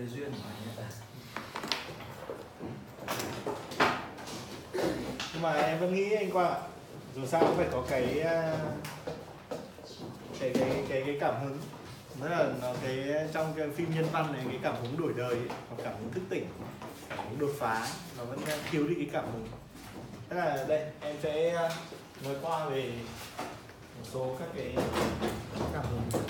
duyên của anh ta nhưng mà em vẫn nghĩ anh Quang ạ dù sao cũng phải có cái à, cái cái cái cái cảm hứng. Rất là nó cái trong cái phim nhân văn này cái cảm hứng đổi đời ấy, hoặc cảm hứng thức tỉnh cảm hứng đột phá nó vẫn thiếu đi cái cảm hứng. Thế là đây em sẽ à, nói qua về một số các cái cảm hứng.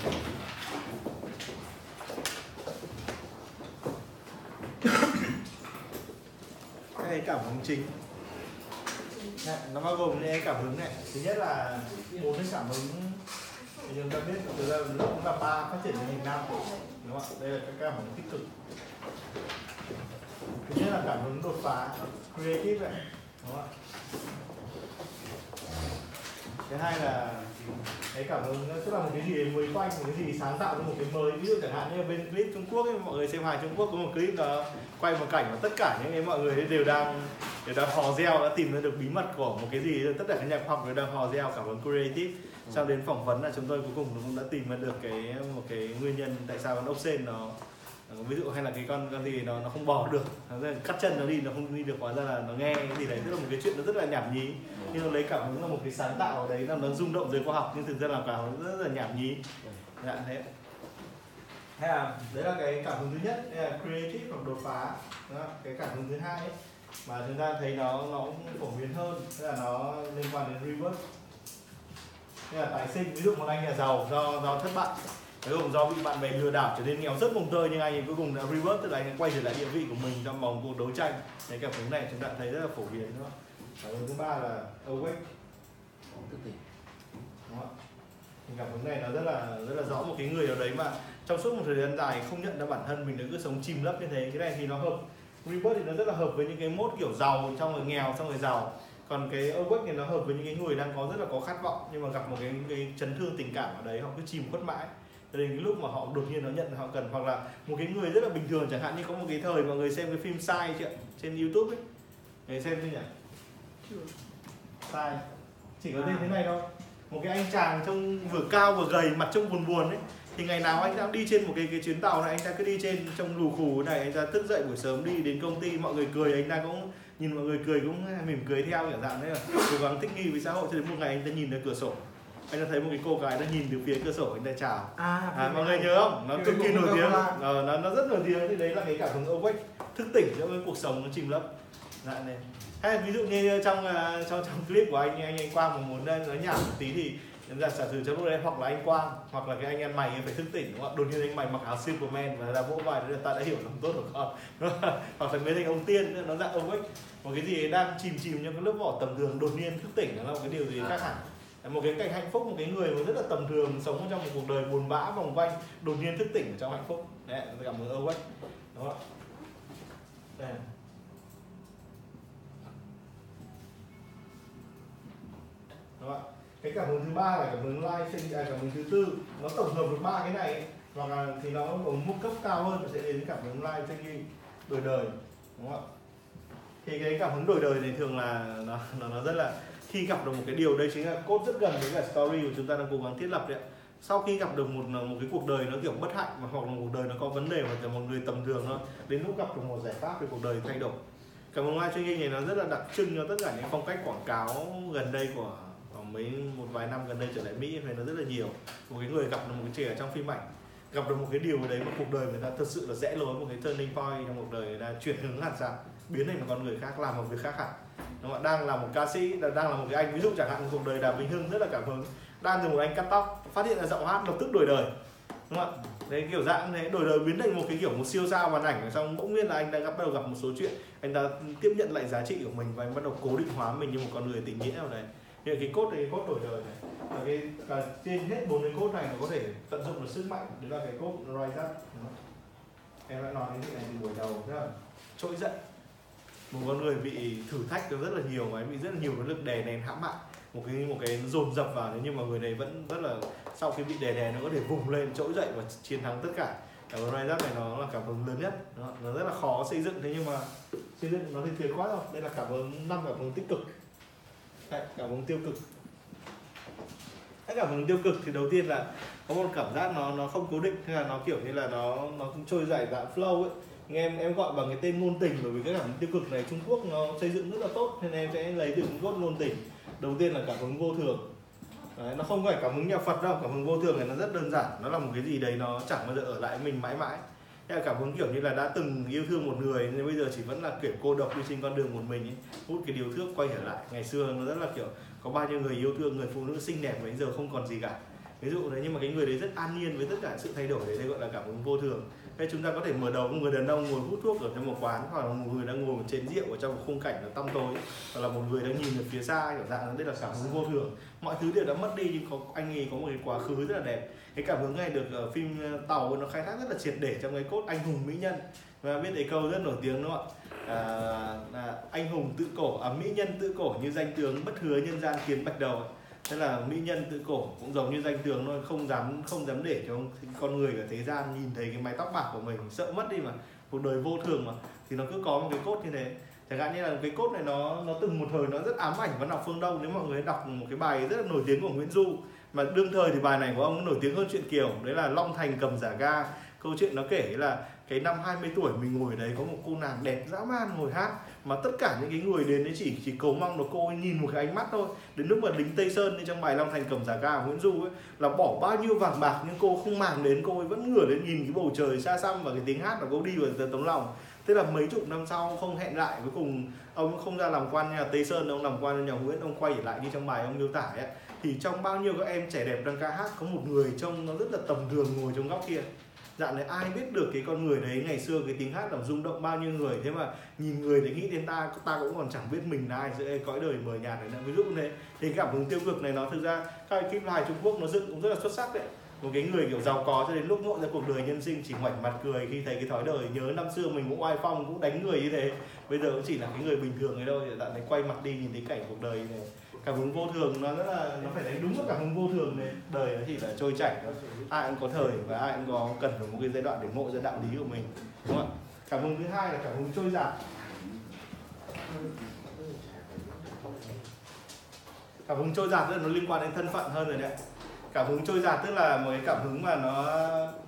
Cái cảm hứng chính. Này, nó bao gồm những cái cảm hứng này. Thứ nhất là bốn cái cảm hứng. Thì chúng ta biết từ là nó cũng là ba phát triển thành hình năm đúng không ạ? Đây là các cảm hứng tích cực. Thứ nhất là cảm hứng đột phá creative này đúng không ạ? Thứ hai là đấy cảm ơn. Tức là một cái gì mới quanh một cái gì sáng tạo ra một cái mới. Ví dụ chẳng hạn như bên clip Trung Quốc ấy, mọi người xem hài Trung Quốc có một clip là quay một cảnh mà tất cả những cái mọi người đều đang đều đang hò reo đã tìm ra được bí mật của một cái gì tất cả các nhà khoa học đều đang hò reo cảm ơn creative. Sau đến phỏng vấn là chúng tôi cuối cùng cũng đã tìm ra được cái một cái nguyên nhân tại sao con ốc sên nó Ờ, ví dụ hay là cái con con gì nó nó không bò được. Nó cắt chân nó đi nó không đi được hóa ra là nó nghe cái gì đấy. Tức là một cái chuyện nó rất là nhảm nhí. Nhưng nó lấy cảm hứng là một cái sáng tạo ở đấy là nó rung động giới khoa học nhưng thực ra là cảm hứng rất là nhảm nhí. Dạ thế hay là đấy là cái cảm hứng thứ nhất đây là creative hoặc đột phá. Đó. cái cảm hứng thứ hai ấy, mà chúng ta thấy nó nó cũng phổ biến hơn tức là nó liên quan đến reverse. Tức là tái sinh ví dụ một anh nhà giàu do do thất bại cuối cùng do bị bạn bè lừa đảo trở nên nghèo rất mồng tơi nhưng anh ấy cuối cùng đã reverse tức là anh ấy quay trở lại địa vị của mình trong vòng cuộc đấu tranh. Cái cảm hứng này chúng ta thấy rất là phổ biến đúng không? Cảm hứng thứ ba là awake đúng không? Thì cảm hứng này nó rất là rất là rõ một cái người nào đấy mà trong suốt một thời gian dài không nhận ra bản thân mình nó cứ sống chìm lấp như thế. Cái này thì nó hợp rebirth thì nó rất là hợp với những cái mốt kiểu giàu trong người nghèo trong người giàu. Còn cái awake thì nó hợp với những cái người đang có rất là có khát vọng nhưng mà gặp một cái cái chấn thương tình cảm ở đấy họ cứ chìm khuất mãi cho đến cái lúc mà họ đột nhiên họ nhận, họ cần, hoặc là một cái người rất là bình thường chẳng hạn, như có một cái thời mà người xem cái phim sai chuyện trên youtube ấy. Người xem chưa nhỉ? Sai. Chỉ có tên thế này thôi. Một cái anh chàng trông vừa cao vừa gầy, mặt trông buồn buồn ấy. Thì ngày nào anh đang đi trên một cái cái chuyến tàu này, anh ta cứ đi trên trong lù khù này, anh ta thức dậy buổi sớm đi đến công ty, mọi người cười, anh ta cũng nhìn mọi người cười cũng mỉm cười theo kiểu dạng đấy là cố gắng thích nghi với xã hội cho đến một ngày anh ta nhìn ra cửa sổ anh ta thấy một cái cô gái đang nhìn từ phía cửa sổ anh ta chào. À, à, mọi người nhớ không? Nó cực kỳ nổi tiếng. ờ, nó nó rất nổi tiếng. Thì đấy là cái cảm hứng awake thức tỉnh trong cái cuộc sống nó chìm lấp. Dạ này. Hay ví dụ như trong ờ, trong trong clip của anh anh anh Quang mà muốn ờ, nói nhảm một tí thì giả sử trong lúc đấy hoặc là anh Quang hoặc là cái anh em mày phải thức tỉnh đúng không ạ? Đột nhiên anh mày mặc áo Superman và ra vỗ vai là ta đã hiểu lòng tốt của con hoặc là mấy anh ông tiên nó dạng awake một cái gì ấy đang chìm chìm trong cái lớp vỏ tầm thường đột nhiên thức tỉnh nó là một cái điều gì khác hẳn một cái cảnh hạnh phúc một cái người mà rất là tầm thường sống trong một cuộc đời buồn bã vòng quanh đột nhiên thức tỉnh ở trong hạnh phúc. Đấy cảm ơn Owen đúng không ạ? Đây đúng không cái cảm hứng thứ ba là cảm hứng life sinh à, cảm hứng thứ tư nó tổng hợp được ba cái này ấy. hoặc là thì nó ở mức cấp cao hơn nó sẽ đến cảm hứng life sinh đổi đời. Đúng không ạ? Thì cái cảm hứng đổi đời này thường là nó nó, nó rất là khi gặp được một cái điều đây chính là cốt rất gần với cả story của chúng ta đang cố gắng thiết lập đấy ạ. sau khi gặp được một một cái cuộc đời nó kiểu bất hạnh mà hoặc là cuộc đời nó có vấn đề hoặc là một người tầm thường nó đến lúc gặp được một giải pháp về cuộc đời thay đổi. Cảm hứng live nghiệp này nó rất là đặc trưng cho tất cả những phong cách quảng cáo gần đây của khoảng mấy một vài năm gần đây trở lại Mỹ này nó rất là nhiều. Một cái người gặp được một cái trẻ ở trong phim ảnh gặp được một cái điều đấy mà cuộc đời người ta thật sự là rẽ lối một cái turning point trong cuộc đời người ta chuyển hướng hẳn sang biến thành một con người khác, làm một việc khác hẳn. Đúng không đang là một ca sĩ đang là một cái anh, ví dụ chẳng hạn cuộc đời đàm vĩnh hưng rất là cảm hứng. Đang từ một anh cắt tóc, phát hiện ra giọng hát lập tức đổi đời. Đúng không ạ? Đấy, kiểu dạng thế, đổi đời biến thành một cái kiểu một siêu sao màn ảnh. Xong bỗng nhiên là anh đã gặp bắt đầu gặp một số chuyện. Anh ta tiếp nhận lại giá trị của mình và anh bắt đầu cố định hóa mình như một con người tình nghĩa nào đấy. Thì cái cốt này cái cốt đổi đời này. Và cái cả trên hết bốn cái cốt này nó có thể tận dụng được sức mạnh. Đấy là cái cốt rise up em đã nói đến cái này từ buổi đầu rất là trỗi dậy một con người bị thử thách rất là nhiều và bị rất là nhiều cái lực đè nén hãm hại. Một cái một cái dồn dập vào thế nhưng mà người này vẫn rất là sau khi bị đè nén nó có thể vùng lên trỗi dậy và chiến thắng tất cả. Cảm hứng rise up này nó là cảm hứng lớn nhất. Nó, nó rất là khó xây dựng thế nhưng mà xây dựng nó thì tuyệt quá rồi. Đây là cảm hứng năm cảm hứng tích cực. Đấy, cảm hứng tiêu cực. Cái cảm hứng tiêu cực thì đầu tiên là có một cảm giác nó nó không cố định. Hay là nó kiểu như là nó nó trôi dải dạng flow ấy nhưng em em gọi bằng cái tên ngôn tình bởi vì cái cảm hứng tiêu cực này Trung Quốc nó xây dựng rất là tốt nên em sẽ lấy từ Trung Quốc ngôn tình. Đầu tiên là cảm hứng vô thường. Đấy, nó không phải cảm hứng nhà Phật đâu cảm hứng vô thường này nó rất đơn giản nó là một cái gì đấy nó chẳng bao giờ ở lại mình mãi mãi. Hay là cảm hứng kiểu như là đã từng yêu thương một người nên bây giờ chỉ vẫn là kiểu cô độc đi trên con đường một mình ấy hút cái điều thước quay trở lại. Ngày xưa nó rất là kiểu có bao nhiêu người yêu thương người phụ nữ xinh đẹp bây giờ không còn gì cả. Ví dụ đấy nhưng mà cái người đấy rất an nhiên với tất cả sự thay đổi đấy đây gọi là cảm hứng vô thường hay chúng ta có thể mở đầu một người đàn ông ngồi hút thuốc ở trong một quán hoặc là một người đang ngồi trên chén rượu ở trong một khung cảnh là tăm tối hoặc là một người đang nhìn về phía xa kiểu dạng đây là cảm hứng vô thường. Mọi thứ đều đã mất đi nhưng có anh ấy có một cái quá khứ rất là đẹp. Cái cảm hứng này được ở phim ờ, tàu nó khai thác rất là triệt để trong cái cốt anh hùng mỹ nhân. Và biết đấy câu rất nổi tiếng đúng không ạ? À, anh hùng tự cổ à, mỹ nhân tự cổ như danh tướng bất hứa nhân gian kiến bạch đầu thế là mỹ nhân tự cổ cũng giống như danh tướng thôi, không dám không dám để cho con người ở thế gian nhìn thấy cái mái tóc bạc của mình, sợ mất đi mà, cuộc đời vô thường mà. Thì nó cứ có một cái cốt như thế. Chẳng hạn như là cái cốt này nó nó từng một thời nó rất ám ảnh văn học phương đông. Nếu mọi người đọc một cái bài rất là nổi tiếng của nguyễn du, mà đương thời thì bài này của ông nổi tiếng hơn chuyện kiều. Đấy là long thành cầm giả ga. Câu chuyện nó kể là cái năm 20 tuổi mình ngồi đấy có một cô nàng đẹp dã man ngồi hát mà tất cả những cái người đến đấy chỉ chỉ cầu mong là cô ấy nhìn một cái ánh mắt thôi. Đến lúc mà lính tây sơn trong bài long thành cầm giả ca của nguyễn du ấy, là bỏ bao nhiêu vàng bạc nhưng cô không màng đến, cô ấy vẫn ngửa lên nhìn cái bầu trời xa xăm và cái tiếng hát của cô đi vào tấm lòng. Thế là mấy chục năm sau không hẹn lại cuối cùng, ông không ra làm quan nhà tây sơn, ông làm quan nhà nguyễn, ông quay trở lại như trong bài ông miêu tả ấy thì trong bao nhiêu các em trẻ đẹp đang ca hát, có một người trông nó rất là tầm thường ngồi trong góc kia dạng này, ai biết được cái con người đấy, ngày xưa cái tiếng hát làm rung động bao nhiêu người. Thế mà nhìn người để nghĩ đến ta ta cũng còn chẳng biết mình là ai. Giữa cõi đời mờ nhạt này ví dụ thế thì cảm hứng tiêu cực này nó thực ra, các phim hài Trung Quốc nó dựng cũng rất là xuất sắc đấy. Một cái người kiểu giàu có cho đến lúc ngộ ra cuộc đời nhân sinh chỉ ngoảnh mặt cười khi thấy cái thói đời nhớ năm xưa mình cũng oai phong, cũng đánh người như thế. Bây giờ cũng chỉ là cái người bình thường ấy thôi. Dạ, dạo này quay mặt đi nhìn thấy cảnh cuộc đời này cảm hứng vô thường nó rất là nó phải đánh đúng với cảm hứng vô thường này. Đời nó chỉ là trôi chảy thôi. Ai cũng có thời và ai cũng có cần phải một cái giai đoạn để ngộ ra đạo lý của mình. Đúng không ạ? Cảm hứng thứ hai là cảm hứng trôi giạt. Cảm hứng trôi giạt tức là nó liên quan đến thân phận hơn rồi đấy cảm hứng trôi giạt tức là một cái cảm hứng mà nó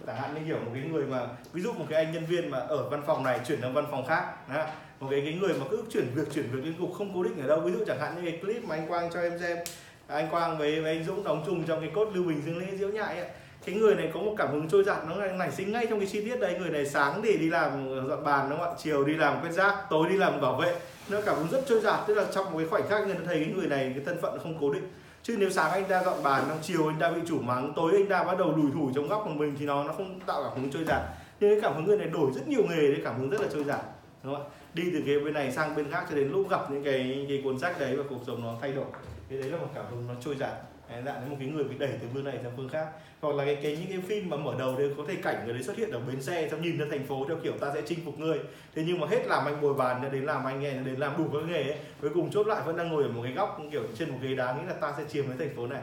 chẳng hạn như kiểu một cái người mà ví dụ một cái anh nhân viên mà ở văn phòng này chuyển sang văn phòng khác, đó một cái cái người mà cứ chuyển việc chuyển việc liên tục không cố định ở đâu. Ví dụ chẳng hạn như cái clip mà anh Quang cho em xem. Anh Quang với, với anh Dũng đóng chung trong cái cốt lưu bình dương lễ diễu nhại ấy. cái người này có một cảm hứng trôi giạt nó nảy sinh ngay trong cái chi tiết đấy. Người này sáng thì đi làm dọn bàn đúng không ạ? Chiều đi làm quét rác tối đi làm bảo vệ. Nó cảm hứng rất trôi dạt. Tức là trong một cái khoảnh khắc người ta thấy cái người này cái thân phận không cố định. Chứ nếu sáng anh ta dọn bàn trong chiều anh ta bị chủ mắng tối anh ta bắt đầu lùi thủi trong góc của mình thì nó nó không tạo cảm hứng trôi dạt. Nhưng cái cảm hứng người này đổi rất nhiều nghề để cảm hứng rất là trôi dạt đúng không ạ? Đi từ cái bên này sang bên khác cho đến lúc gặp những cái cái cuốn sách đấy và cuộc sống nó thay đổi. Thế đấy là một cảm hứng nó trôi dạt, dạng đến một cái người bị đẩy từ phương này sang phương khác. Hoặc là cái, cái những cái phim mà mở đầu đều có thể cảnh người đấy xuất hiện ở bến xe trong nhìn ra thành phố theo kiểu ta sẽ chinh phục người, thế nhưng mà hết làm anh bồi bàn đến làm anh nghề, đến làm đủ các nghề ấy cuối cùng chốt lại vẫn đang ngồi ở một cái góc kiểu trên một ghế đá nghĩ là ta sẽ chiếm cái thành phố này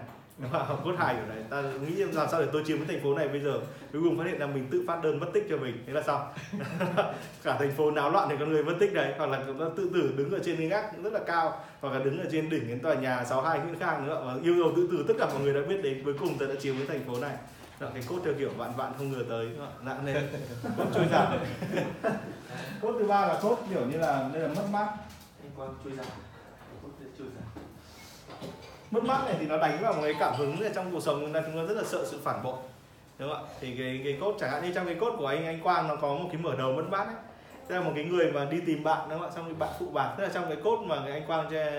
cốt hài của này. Ta nghĩ làm sao để tôi chiếm cái thành phố này bây giờ? Cuối cùng phát hiện là mình tự phát đơn mất tích cho mình. Thế là sao cả thành phố náo loạn thì con người mất tích đấy. Hoặc là nó tự tử đứng ở trên cái gác rất là cao. Hoặc là đứng ở trên đỉnh cái tòa nhà 62 Nguyễn Khang nữa. Và yêu cầu tự tử tất cả mọi người đã biết đến. Cuối cùng ta đã chiếm cái thành phố này. Là cái cốt theo kiểu vạn vạn không ngờ tới. Nặng lên cốt trôi giạt cốt thứ ba là cốt kiểu như là đây là mất mát. Anh quang chui giạt cốt chui giạt mất mát này thì nó đánh vào một cái cảm hứng trong cuộc sống, chúng ta chúng ta rất là sợ sự phản bội, đúng không ạ? Thì cái cái cốt, chẳng hạn như trong cái cốt của anh anh Quang nó có một cái mở đầu mất mát ấy. Tức là một cái người mà đi tìm bạn, đúng không ạ? Xong cái bạn phụ bạc. Tức là trong cái cốt mà cái anh Quang che,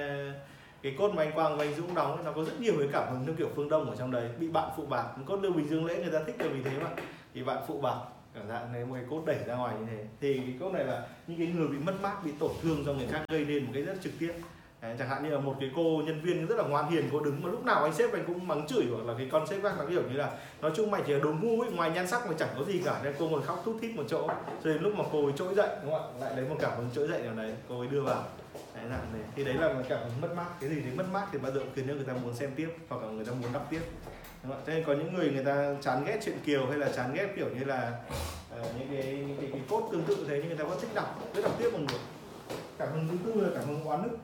cái cốt mà anh Quang và anh Dũng đóng nó có rất nhiều cái cảm hứng theo kiểu phương Đông ở trong đấy. Bị bạn phụ bạc, cốt Lưu Bình Dương lễ người ta thích là vì thế mà thì bạn phụ bạc. Cảm giác này một cái cốt đẩy ra ngoài như thế. Thì cái cốt này là những cái người bị mất mát, bị tổn thương do người khác gây nên một cái rất trực tiếp. Đấy, chẳng hạn như là một cái cô nhân viên rất là ngoan hiền cô đứng mà lúc nào anh sếp anh cũng mắng chửi hoặc là cái con sếp khác nó kiểu như là nói chung mày chỉ là đồ ngu ấy ngoài nhan sắc mà chẳng có gì cả nên cô ngồi khóc thút thít một chỗ. Cho đến lúc mà cô ấy trỗi dậy đúng không ạ? Lại lấy một cảm hứng trỗi dậy nào đấy cô ấy đưa vào. Đấy, dạng này thì đấy là một cảm hứng mất mát. Cái gì thì mất mát thì bao giờ khiến cho người ta muốn xem tiếp hoặc là người ta muốn đọc tiếp. Đúng không? thế nên có những người người ta chán ghét chuyện kiều hay là chán ghét kiểu như là uh, những cái những cái, cái cốt tương tự thế nhưng người ta vẫn thích đọc cứ đọc tiếp một người cảm hứng thứ tư là cảm hứng oán ức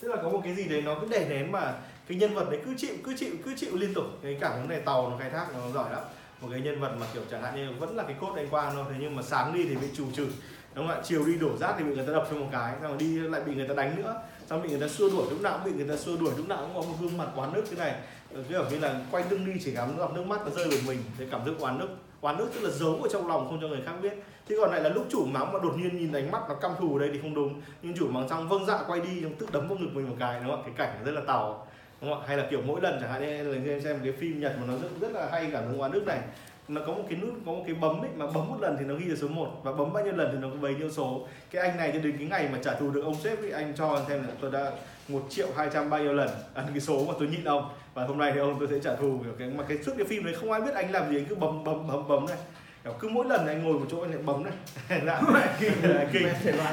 tức là có một cái gì đấy nó cứ đè nén mà cái nhân vật đấy cứ chịu cứ chịu cứ chịu liên tục. Cái cảm hứng này, tàu nó khai thác nó giỏi lắm. Một cái nhân vật mà, kiểu, chẳng hạn như vẫn là cái cốt anh quang thôi, thế nhưng mà sáng đi thì bị trù trừ. Đúng không ạ? Chiều đi đổ rác thì bị người ta đập cho một cái, xong rồi đi lại bị người ta đánh nữa. Xong bị người ta xua đuổi lúc nào cũng bị người ta xua đuổi, lúc nào cũng có một gương mặt oán nước thế này. Kiểu như là quay lưng đi chỉ cảm giọt nước mắt nó rơi vào mình thế cảm giác oán nước oán nước tức là giấu ở trong lòng không cho người khác biết. Thế còn lại là lúc chủ mắng mà đột nhiên nhìn ánh mắt nó căm thù ở đây thì không đúng. Nhưng chủ mắng xong vâng dạ quay đi tự đấm vào ngực mình một cái đúng không cái cảnh rất là tàu đúng không hay là kiểu mỗi lần chẳng hạn như là xem cái phim nhật mà nó rất, rất là hay cả hướng oán nước này. Nó có một cái nút có một cái bấm ấy mà bấm một lần thì nó ghi được số 1 và bấm bao nhiêu lần thì nó có bấy nhiêu số. Cái anh này cho đến cái ngày mà trả thù được ông sếp thì anh cho anh xem là tôi đã một triệu hai trăm bao nhiêu lần ăn cái số mà tôi nhịn ông và hôm nay thì ông tôi sẽ trả thù kiểu cái mà cái suốt cái phim đấy không ai biết anh làm gì anh cứ bấm bấm bấm bấm này. Kiểu cứ mỗi lần anh ngồi một chỗ anh lại bấm này. Lại kinh. kinh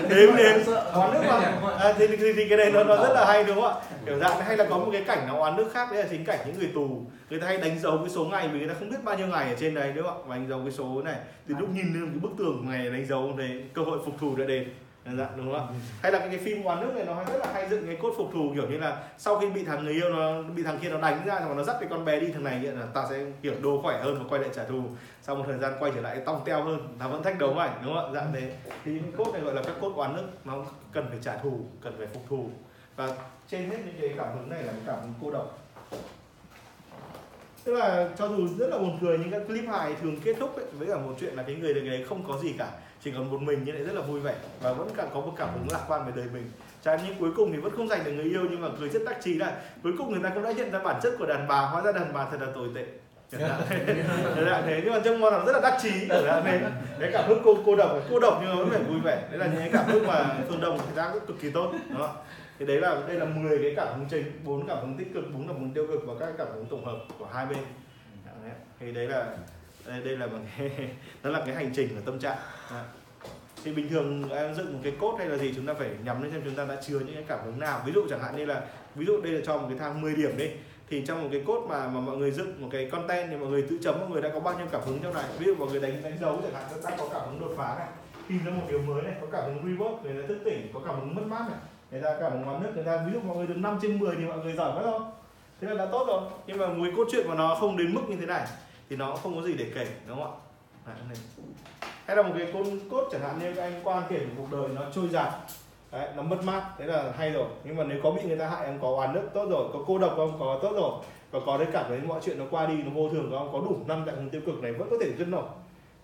đếm đếm. Oán nước mà à, thì, thì, thì cái này nó, nó rất là hay đúng không ạ? Kiểu dạng hay là có một cái cảnh nó oán nước khác đấy là chính cảnh những người tù. Người ta hay đánh dấu cái số ngày vì người ta không biết bao nhiêu ngày ở trên đấy đúng không ạ? Và đánh dấu cái số này. Thì lúc nhìn lên cái bức tường ngày đánh dấu thì cơ hội phục thù đã đến Dạ, dạ đúng không ạ? Hay là cái, phim oán nước này nó rất là hay dựng cái cốt phục thù kiểu như là sau khi bị thằng người yêu nó bị thằng kia nó đánh ra mà nó dắt cái con bé đi thằng này hiện là ta sẽ kiểu đồ khỏe hơn và quay lại trả thù. Sau một thời gian quay trở lại tong teo hơn là vẫn thách đấu mày đúng không ạ? Dạng thế thì những cốt này gọi là các cốt oán nước nó cần phải trả thù cần phải phục thù. Và trên hết những cái cảm hứng này là cái cảm hứng cô độc. Tức là cho dù rất là buồn cười nhưng các clip hài thường kết thúc ấy, với cả một chuyện là cái người đấy không có gì cả chỉ còn một mình như lại rất là vui vẻ và vẫn cả có một cảm hứng lạc quan về đời mình. Chả nhưng cuối cùng thì vẫn không giành được người yêu nhưng mà cười rất đắc chí là cuối cùng người ta cũng đã nhận ra bản chất của đàn bà hóa ra đàn bà thật là tồi tệ. Là thế nhưng mà trong món rất là đắc chí. Là thế. Cái cảm hứng cô cô độc cô độc nhưng mà vẫn phải vui vẻ. Đấy là những cái cảm hứng mà phương đông người ta cũng cực kỳ tốt đó thì đấy là đây là 10 cái cảm hứng chính bốn cảm hứng tích cực bốn cảm hứng tiêu cực và các cảm hứng tổng hợp của hai bên. Thì đấy là đây, đây là một cái đó là cái hành trình của tâm trạng thì bình thường em dựng một cái cốt hay là gì chúng ta phải nhắm đến xem chúng ta đã chứa những cái cảm hứng nào. Ví dụ chẳng hạn như là ví dụ đây là cho một cái thang 10 điểm đi. Thì trong một cái cốt mà mà mọi người dựng một cái content thì mọi người tự chấm mọi người đã có bao nhiêu cảm hứng trong này. Ví dụ mọi người đánh đánh dấu chẳng hạn đã có cảm hứng đột phá này tìm ra một điều mới này có cảm hứng rework người ta thức tỉnh có cảm hứng mất mát này người ta cảm hứng oán nước người ta ví dụ mọi người được 5 trên 10 thì mọi người giỏi quá rồi. Thế là đã tốt rồi. Nhưng mà một cốt truyện mà nó không đến mức như thế này thì nó không có gì để kể đúng không ạ? Đấy, hay là một cái cốt cốt chẳng hạn như anh quan kể cuộc đời nó trôi giạt Đấy, nó mất mát thế là hay rồi. Nhưng mà nếu có bị người ta hại em có oán nước tốt rồi có cô độc không có tốt rồi và có đấy cảm thấy mọi chuyện nó qua đi nó vô thường không có đủ năm dạng hướng tiêu cực này vẫn có thể dứt nổi.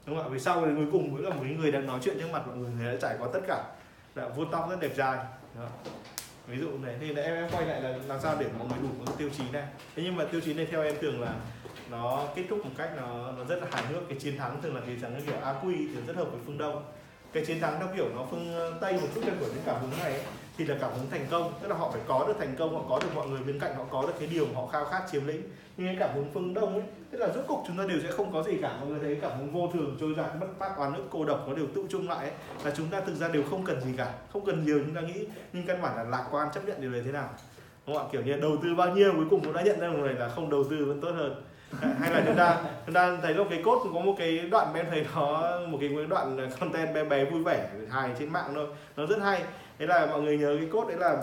Đúng không ạ? Vì sau thì cuối cùng mới là một người đang nói chuyện trước mặt mọi người người đã trải qua tất cả. Là vuốt tóc rất đẹp dài. ví dụ này thì em, em quay lại là làm sao để mọi người đủ cái tiêu chí này. Thế nhưng mà tiêu chí này theo em thường là nó kết thúc một cách nó nó rất là hài hước. Cái chiến thắng thường là cái dạng kiểu a quy thì rất hợp với phương đông. Cái chiến thắng theo kiểu nó phương ờ, tây một chút theo kiểu những cảm hứng này ấy, thì là cảm hứng thành công. Tức là họ phải có được thành công họ có được mọi người bên cạnh họ có được cái điều mà họ khao khát chiếm lĩnh. Nhưng cái cảm hứng phương đông ấy tức là rốt cục chúng ta đều sẽ không có gì cả. Mọi người thấy cảm hứng vô thường trôi dạt mất mát oán nước cô độc nó đều tự chung lại ấy, là chúng ta thực ra đều không cần gì cả. Không cần nhiều chúng ta nghĩ nhưng căn bản là lạc quan chấp nhận điều này thế nào. Đúng không ạ? Kiểu như đầu tư bao nhiêu cuối cùng cũng đã nhận ra một người là không đầu tư vẫn tốt hơn. hay là chúng ta chúng ta thấy là cái cốt có một cái đoạn em thấy nó một cái đoạn content bé bé vui vẻ hài trên mạng thôi. Nó rất hay. Thế là mọi người nhớ cái cốt đấy là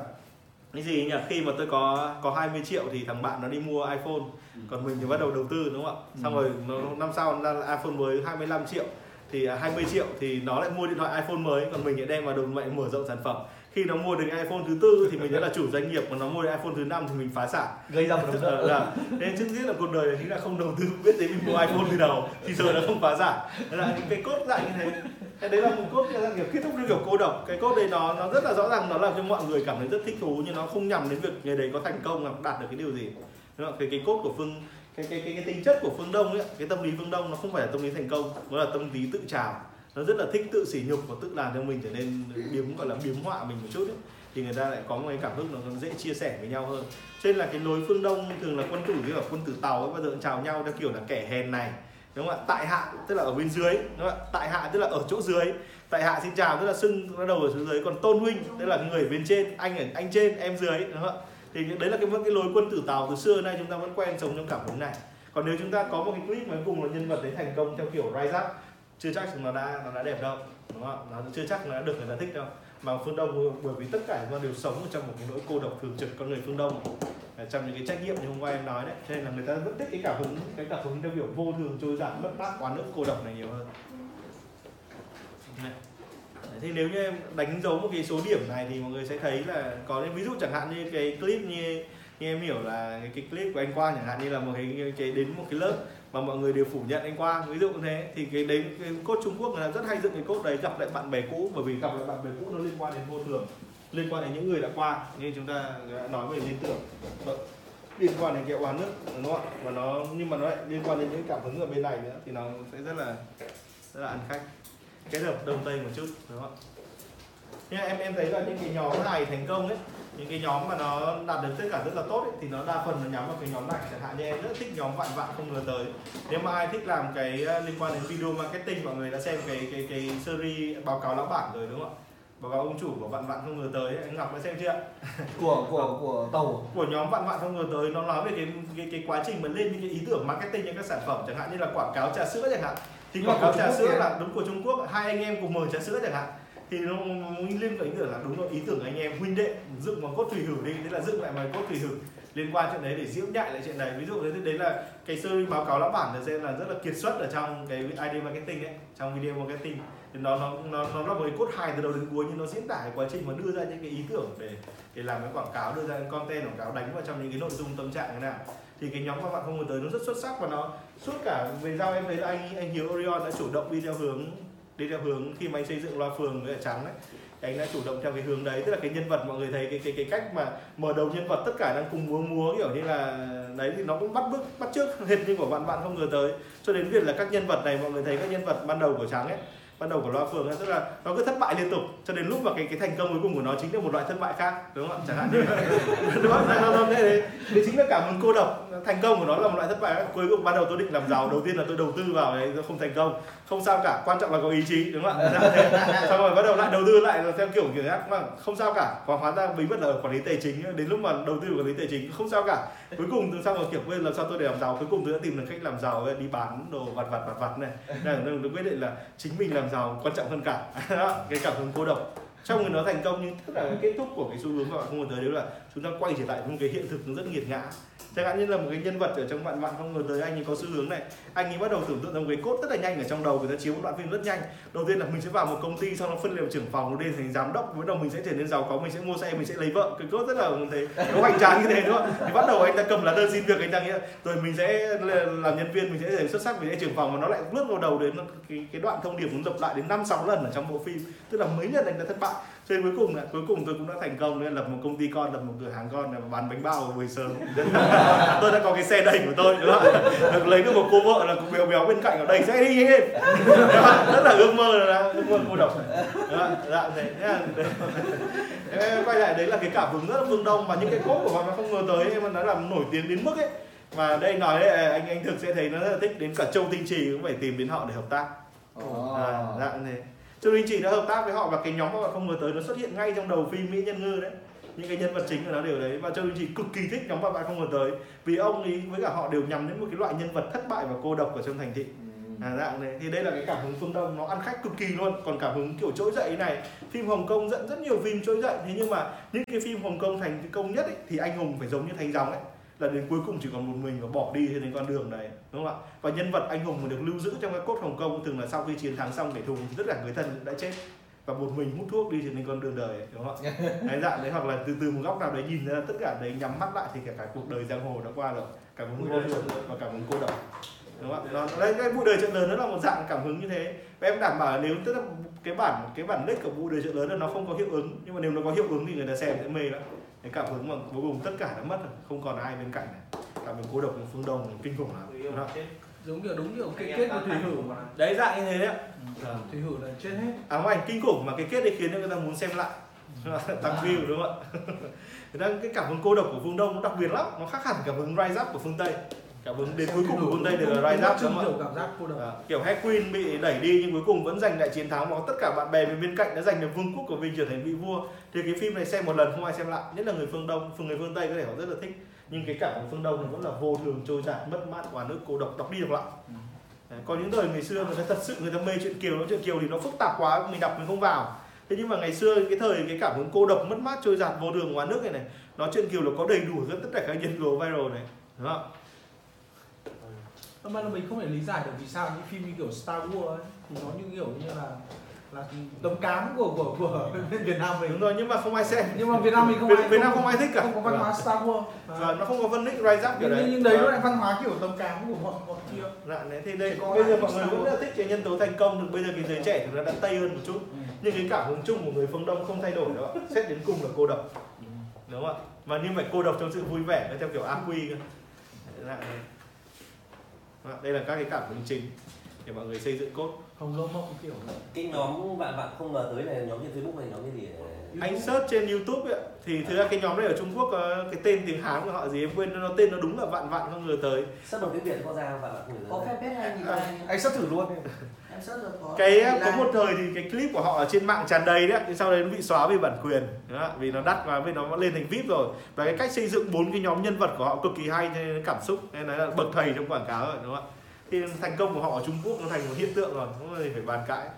cái gì nhỉ? Khi mà tôi có có 20 triệu thì thằng bạn nó đi mua iPhone. Còn mình thì bắt đầu đầu tư đúng không ạ? Xong rồi nó, năm sau nó ra iPhone mới 25 triệu. Thì 20 triệu thì nó lại mua điện thoại iPhone mới. Còn mình lại đem vào đồng mạnh mở rộng sản phẩm khi nó mua được iPhone thứ tư thì mình đã là chủ doanh nghiệp mà nó mua được iPhone thứ năm thì mình phá sản. Gây ra một đống nợ. Là nên trước hết là cuộc đời chính là không đầu tư biết đến mình mua iPhone từ đầu thì giờ nó không phá sản. Đó là những cái cốt dạng như thế. Cái đấy là một cốt là kiểu kết thúc như kiểu cô độc. Cái cốt đấy nó nó rất là rõ ràng nó làm cho mọi người cảm thấy rất thích thú nhưng nó không nhằm đến việc người đấy có thành công là đạt được cái điều gì. Đúng không? cái cái cốt của phương cái cái cái, cái tính chất của phương đông ấy cái tâm lý phương đông nó không phải là tâm lý thành công nó là tâm lý tự trào nó rất là thích tự sỉ nhục và tự làm cho mình trở nên biếm, gọi là biếm họa mình một chút ấy. thì người ta lại có một cái cảm xúc nó dễ chia sẻ với nhau hơn. Cho nên là cái lối phương đông thường là quân tử với cả quân tử tàu ấy, bao giờ chào nhau theo kiểu là kẻ hèn này, đúng không ạ? Tại hạ, tức là ở bên dưới, đúng không ạ? Tại hạ, tức là ở chỗ dưới. Tại hạ xin chào, tức là xưng bắt đầu ở xuống dưới. Còn tôn huynh, tức là người bên trên, anh ở, anh trên, em dưới, đúng không ạ? Thì đấy là cái cái lối quân tử tàu từ xưa nay chúng ta vẫn quen sống trong cảm hứng này. Còn nếu chúng ta có một cái clip mà cùng là nhân vật đấy thành công theo kiểu rise up chưa chắc chúng nó đã nó đã đẹp đâu đúng không nó chưa chắc nó đã được người ta thích đâu. Mà phương đông bởi vì tất cả chúng ta đều sống ở trong một cái nỗi cô độc thường trực con người phương đông. Trong những cái trách nhiệm như hôm qua em nói đấy cho nên là người ta vẫn thích cái cảm hứng cái cảm hứng theo kiểu vô thường trôi dạt mất mát quá nước cô độc này nhiều hơn. Này. nếu như em đánh dấu một cái số điểm này thì mọi người sẽ thấy là có những ví dụ chẳng hạn như cái clip như như em hiểu là cái, cái clip của anh Quang chẳng hạn như là một cái, cái đến một cái lớp mà mọi người đều phủ nhận anh Quang, ví dụ như thế. Thì cái đấy, cái cốt Trung Quốc người ta rất hay dựng cái cốt đấy, gặp lại bạn bè cũ. Bởi vì gặp lại bạn bè cũ nó liên quan đến vô thường, liên quan đến những người đã qua, như chúng ta đã nói về liên tưởng. Vâng. Liên quan đến cái oán nước, đúng không ạ? Và nó, nhưng mà nó lại liên quan đến những cảm hứng ở bên này nữa, thì nó sẽ rất là rất là ăn khách. Kết hợp đông tây một chút, đúng không ạ? Nhưng em em thấy là những cái nhóm này thành công ấy những cái nhóm mà nó đạt được tất cả rất là tốt ấy, thì nó đa phần nó nhắm vào cái nhóm này chẳng hạn. Như em rất thích nhóm vạn vạn không ngờ tới. Nếu mà ai thích làm cái liên quan đến video marketing mọi người đã xem cái cái cái series báo cáo lão bản rồi đúng không ạ? Báo cáo ông chủ của vạn vạn không ngờ tới anh ngọc đã xem chưa? Của của của tàu của nhóm vạn vạn không ngờ tới nó nói về cái cái cái quá trình mà lên những cái ý tưởng marketing những các sản phẩm chẳng hạn như là quảng cáo trà sữa chẳng hạn. Thì quảng cáo trà sữa là đúng của Trung Quốc hai anh em cùng mở trà sữa chẳng hạn thì nó liên quan ý tưởng là đúng rồi, ý tưởng anh em huynh đệ dựng vào cốt thủy hử đi, thế là dựng lại bằng cốt thủy hử liên quan chuyện đấy để diễu nhại lại chuyện đấy. Ví dụ thế đấy là cái sơ báo cáo lão bản là sẽ là rất là kiệt xuất ở trong cái ID marketing ấy, trong video marketing. Thì nó nó nó nó là một cái cốt hài từ đầu đến cuối nhưng nó diễn tả cái quá trình mà đưa ra những cái ý tưởng để để làm cái quảng cáo, đưa ra cái content quảng cáo, đánh vào trong những cái nội dung tâm trạng thế nào. Thì cái nhóm các bạn không muốn tới nó rất xuất sắc và nó suốt cả về giao em thấy là anh anh Hiếu Orion đã chủ động đi theo hướng đi theo hướng khi mà anh xây dựng loa phường với trắng đấy anh đã chủ động theo cái hướng đấy. Tức là cái nhân vật mọi người thấy, cái cái cái cách mà mở đầu nhân vật tất cả đang cùng múa múa, kiểu như là, đấy, thì nó cũng bắt bước, bắt trước hệt như của bạn bạn không ngờ tới. Cho đến việc là các nhân vật này, mọi người thấy các nhân vật ban đầu của trắng ấy ban đầu của loa phường tức là nó cứ thất bại liên tục cho đến lúc mà cái cái thành công cuối cùng của nó chính là một loại thất bại khác đúng không ạ? Chẳng hạn như đúng không nó, nó, đấy, đấy chính là cảm hứng cô độc thành công của nó là một loại thất bại. Cuối cùng ban đầu tôi định làm giàu đầu tiên là tôi đầu tư vào đấy không thành công. Không sao cả quan trọng là có ý chí đúng không ạ? Xong rồi bắt đầu lại đầu tư lại theo kiểu kiểu khác. Mà không sao cả còn hóa ra bí mật là quản lý tài chính đến lúc mà đầu tư quản lý tài chính không sao cả cuối cùng từ sau rồi kiểu quên làm sao tôi để làm giàu cuối cùng tôi đã tìm được cách làm giàu đi bán đồ vặt vặt vặt vặt này. Nên tôi quyết định là chính mình làm giàu quan trọng hơn cả. Cái cảm hứng cô độc. Trong người nó thành công nhưng tất cả cái kết thúc của cái xu hướng mà bạn không ngờ tới đấy là chúng ta quay trở lại một cái hiện thực nó rất nghiệt ngã chẳng hạn như là một cái nhân vật ở trong vạn vạn không ngờ tới, anh ấy có xu hướng này. Anh ấy bắt đầu tưởng tượng ra một cái cốt rất là nhanh ở trong đầu, người ta chiếu một đoạn phim rất nhanh. Đầu tiên là mình sẽ vào một công ty, sau đó phân liệu trưởng phòng lên thành giám đốc bắt đầu mình sẽ trở nên giàu có, mình sẽ mua xe, mình sẽ lấy vợ. Cái cốt rất là mình thấy nó hoành tráng như thế, đúng không? Thì bắt đầu anh ta cầm lá đơn xin việc, anh ta nghĩ rồi mình sẽ làm nhân viên, mình sẽ để xuất sắc mình sẽ trưởng phòng. Và nó lại lướt vào đầu đến cái cái đoạn thông điệp muốn dập lại đến năm, sáu lần ở trong bộ phim. Tức là mấy lần anh ta thất bại. Cho nên cuối cùng là, cuối cùng tôi cũng đã thành công, nên lập một công ty con, lập một cửa hàng con là bán bánh bao buổi sớm tôi đã có cái xe đẩy của tôi đúng không? Được lấy được một cô vợ là cũng béo béo bên cạnh ở đây sẽ đi hết. Rất là ước mơ là ước mơ cô độc. Dạ thế em quay lại đấy là cái cảm hứng rất là phương đông và những cái cốt của bạn không ngờ tới em nó làm nổi tiếng đến mức ấy. Mà đây nói đấy, anh anh thực sẽ thấy nó rất là thích đến cả châu tinh trì cũng phải tìm đến họ để hợp tác. À, dạ thế. Châu Linh Chỉ đã hợp tác với họ và cái nhóm mà không ngờ tới nó xuất hiện ngay trong đầu phim Mỹ Nhân Ngư đấy những cái nhân vật chính của nó đều đấy. Và Châu Linh Chỉ cực kỳ thích nhóm mà bạn không ngờ tới. Vì ông ấy với cả họ đều nhằm đến một cái loại nhân vật thất bại và cô độc ở trong thành thị. Ừ. à, dạng này thì đây là cái cảm hứng phương đông nó ăn khách cực kỳ luôn. Còn cảm hứng kiểu trỗi dậy này phim hồng kông dẫn rất nhiều phim trỗi dậy. Thế nhưng mà những cái phim hồng kông thành công nhất ấy, thì anh hùng phải giống như thành dòng ấy. Là đến cuối cùng chỉ còn một mình và bỏ đi trên con đường này đúng không ạ? Và nhân vật anh hùng mà được lưu giữ trong cái cốt hồng kông thường là sau khi chiến thắng xong kẻ thù tất cả người thân đã chết và một mình hút thuốc đi trên con đường đời đúng không ạ? Đấy dạng đấy hoặc là từ từ một góc nào đấy nhìn ra tất cả đấy nhắm mắt lại thì cả, cả cuộc đời giang hồ đã qua rồi. Cảm hứng vô lượng và cảm hứng cô độc đúng không ạ? Nó đấy cái vụ đời chợ lớn nó là một dạng cảm hứng như thế. Và em đảm bảo nếu tức là cái bản cái bản đích của vụ đời chợ lớn là nó không có hiệu ứng nhưng mà nếu nó có hiệu ứng thì người ta xem sẽ mê lắm. Cái cảm hứng mà cuối cùng tất cả đã mất rồi không còn ai bên cạnh này. Cảm hứng cô độc của phương đông kinh khủng lắm giống kiểu đúng kiểu cái kết của thủy hử mà đấy dạng như thế đấy ừ. thủy hử là chết hết. Ám ảnh kinh khủng mà cái kết đấy khiến cho người ta muốn xem lại. Tăng view đúng không ạ? Người ta cái cảm hứng cô độc của phương đông nó đặc biệt lắm. Nó khác hẳn cảm hứng rise up của phương tây. Cả vâng đến cuối cùng của quân tây đều là rise up đúng không cảm giác cô độc. À, kiểu Head Queen bị đẩy đi nhưng cuối cùng vẫn giành lại chiến thắng mà tất cả bạn bè bên cạnh đã giành được vương quốc của mình trở thành vị vua. Thì cái phim này xem một lần không ai xem lại. Nhất là người phương đông phương người phương tây có thể họ rất là thích nhưng cái cảm của phương đông nó vẫn là vô thường trôi dạt mất mát quả nước cô độc đọc đi đọc lại. Ừ. còn những đời ngày xưa người ta thật sự người ta mê chuyện kiều nó chuyện kiều thì nó phức tạp quá mình đọc mình không vào. Thế nhưng mà ngày xưa cái thời cái cảm hứng cô độc mất mát trôi giạt vô đường hóa nước này này nói chuyện kiều là có đầy đủ rất tất cả các nhân tố viral này. Đúng không? Ra là mình không thể lý giải được vì sao những phim như kiểu Star Wars ấy thì nó như kiểu như là là tấm cám của của của Việt Nam mình. Đúng rồi nhưng mà không ai xem. Nhưng mà Việt Nam mình không Việt, ai Việt Nam không ai thích cả. không có văn hóa Star Wars. Và nó không có phân định rise up kiểu đấy. nhưng, đấy nó Và- lại văn hóa kiểu tấm cám của bọn bọn kia. Dạ, đấy, thì đây Có bây giờ mọi người sao? rất thích cái nhân tố thành công được bây giờ cái giới trẻ chúng ta đã tây hơn một chút. Nhưng cái cảm hứng chung của người phương đông không thay đổi đâu ạ. Xét đến cùng là cô độc. Đúng không ạ? Và nhưng phải cô độc trong sự vui vẻ theo kiểu ác quy cơ. Dạ, đây là các cái cảm hứng chính để mọi người xây dựng cốt hồng lô mộng kiểu cái nhóm bạn bạn không ngờ tới này nhóm trên Facebook hay nhóm cái gì? Anh search trên youtube ấy, thì thực ra cái nhóm này ở trung quốc có cái tên tiếng hán của họ gì em quên nó tên nó đúng là vạn vạn không ngờ tới. Sắp bằng tiếng Việt có ra bạn bạn không ngờ có tới fanpage hay nhìn lại anh sắp thử luôn. Đi em search được có cái nhìn có một thời thì cái clip của họ ở trên mạng tràn đầy đấy nhưng sau đấy nó bị xóa vì bản quyền. Đó, vì nó đắt quá vì nó lên thành vip rồi. Và cái cách xây dựng bốn cái nhóm nhân vật của họ cực kỳ hay cảm xúc. Nên là bậc thầy trong quảng cáo rồi đúng không ạ thì thành công của họ ở Trung Quốc nó thành một hiện tượng rồi không có phải bàn cãi.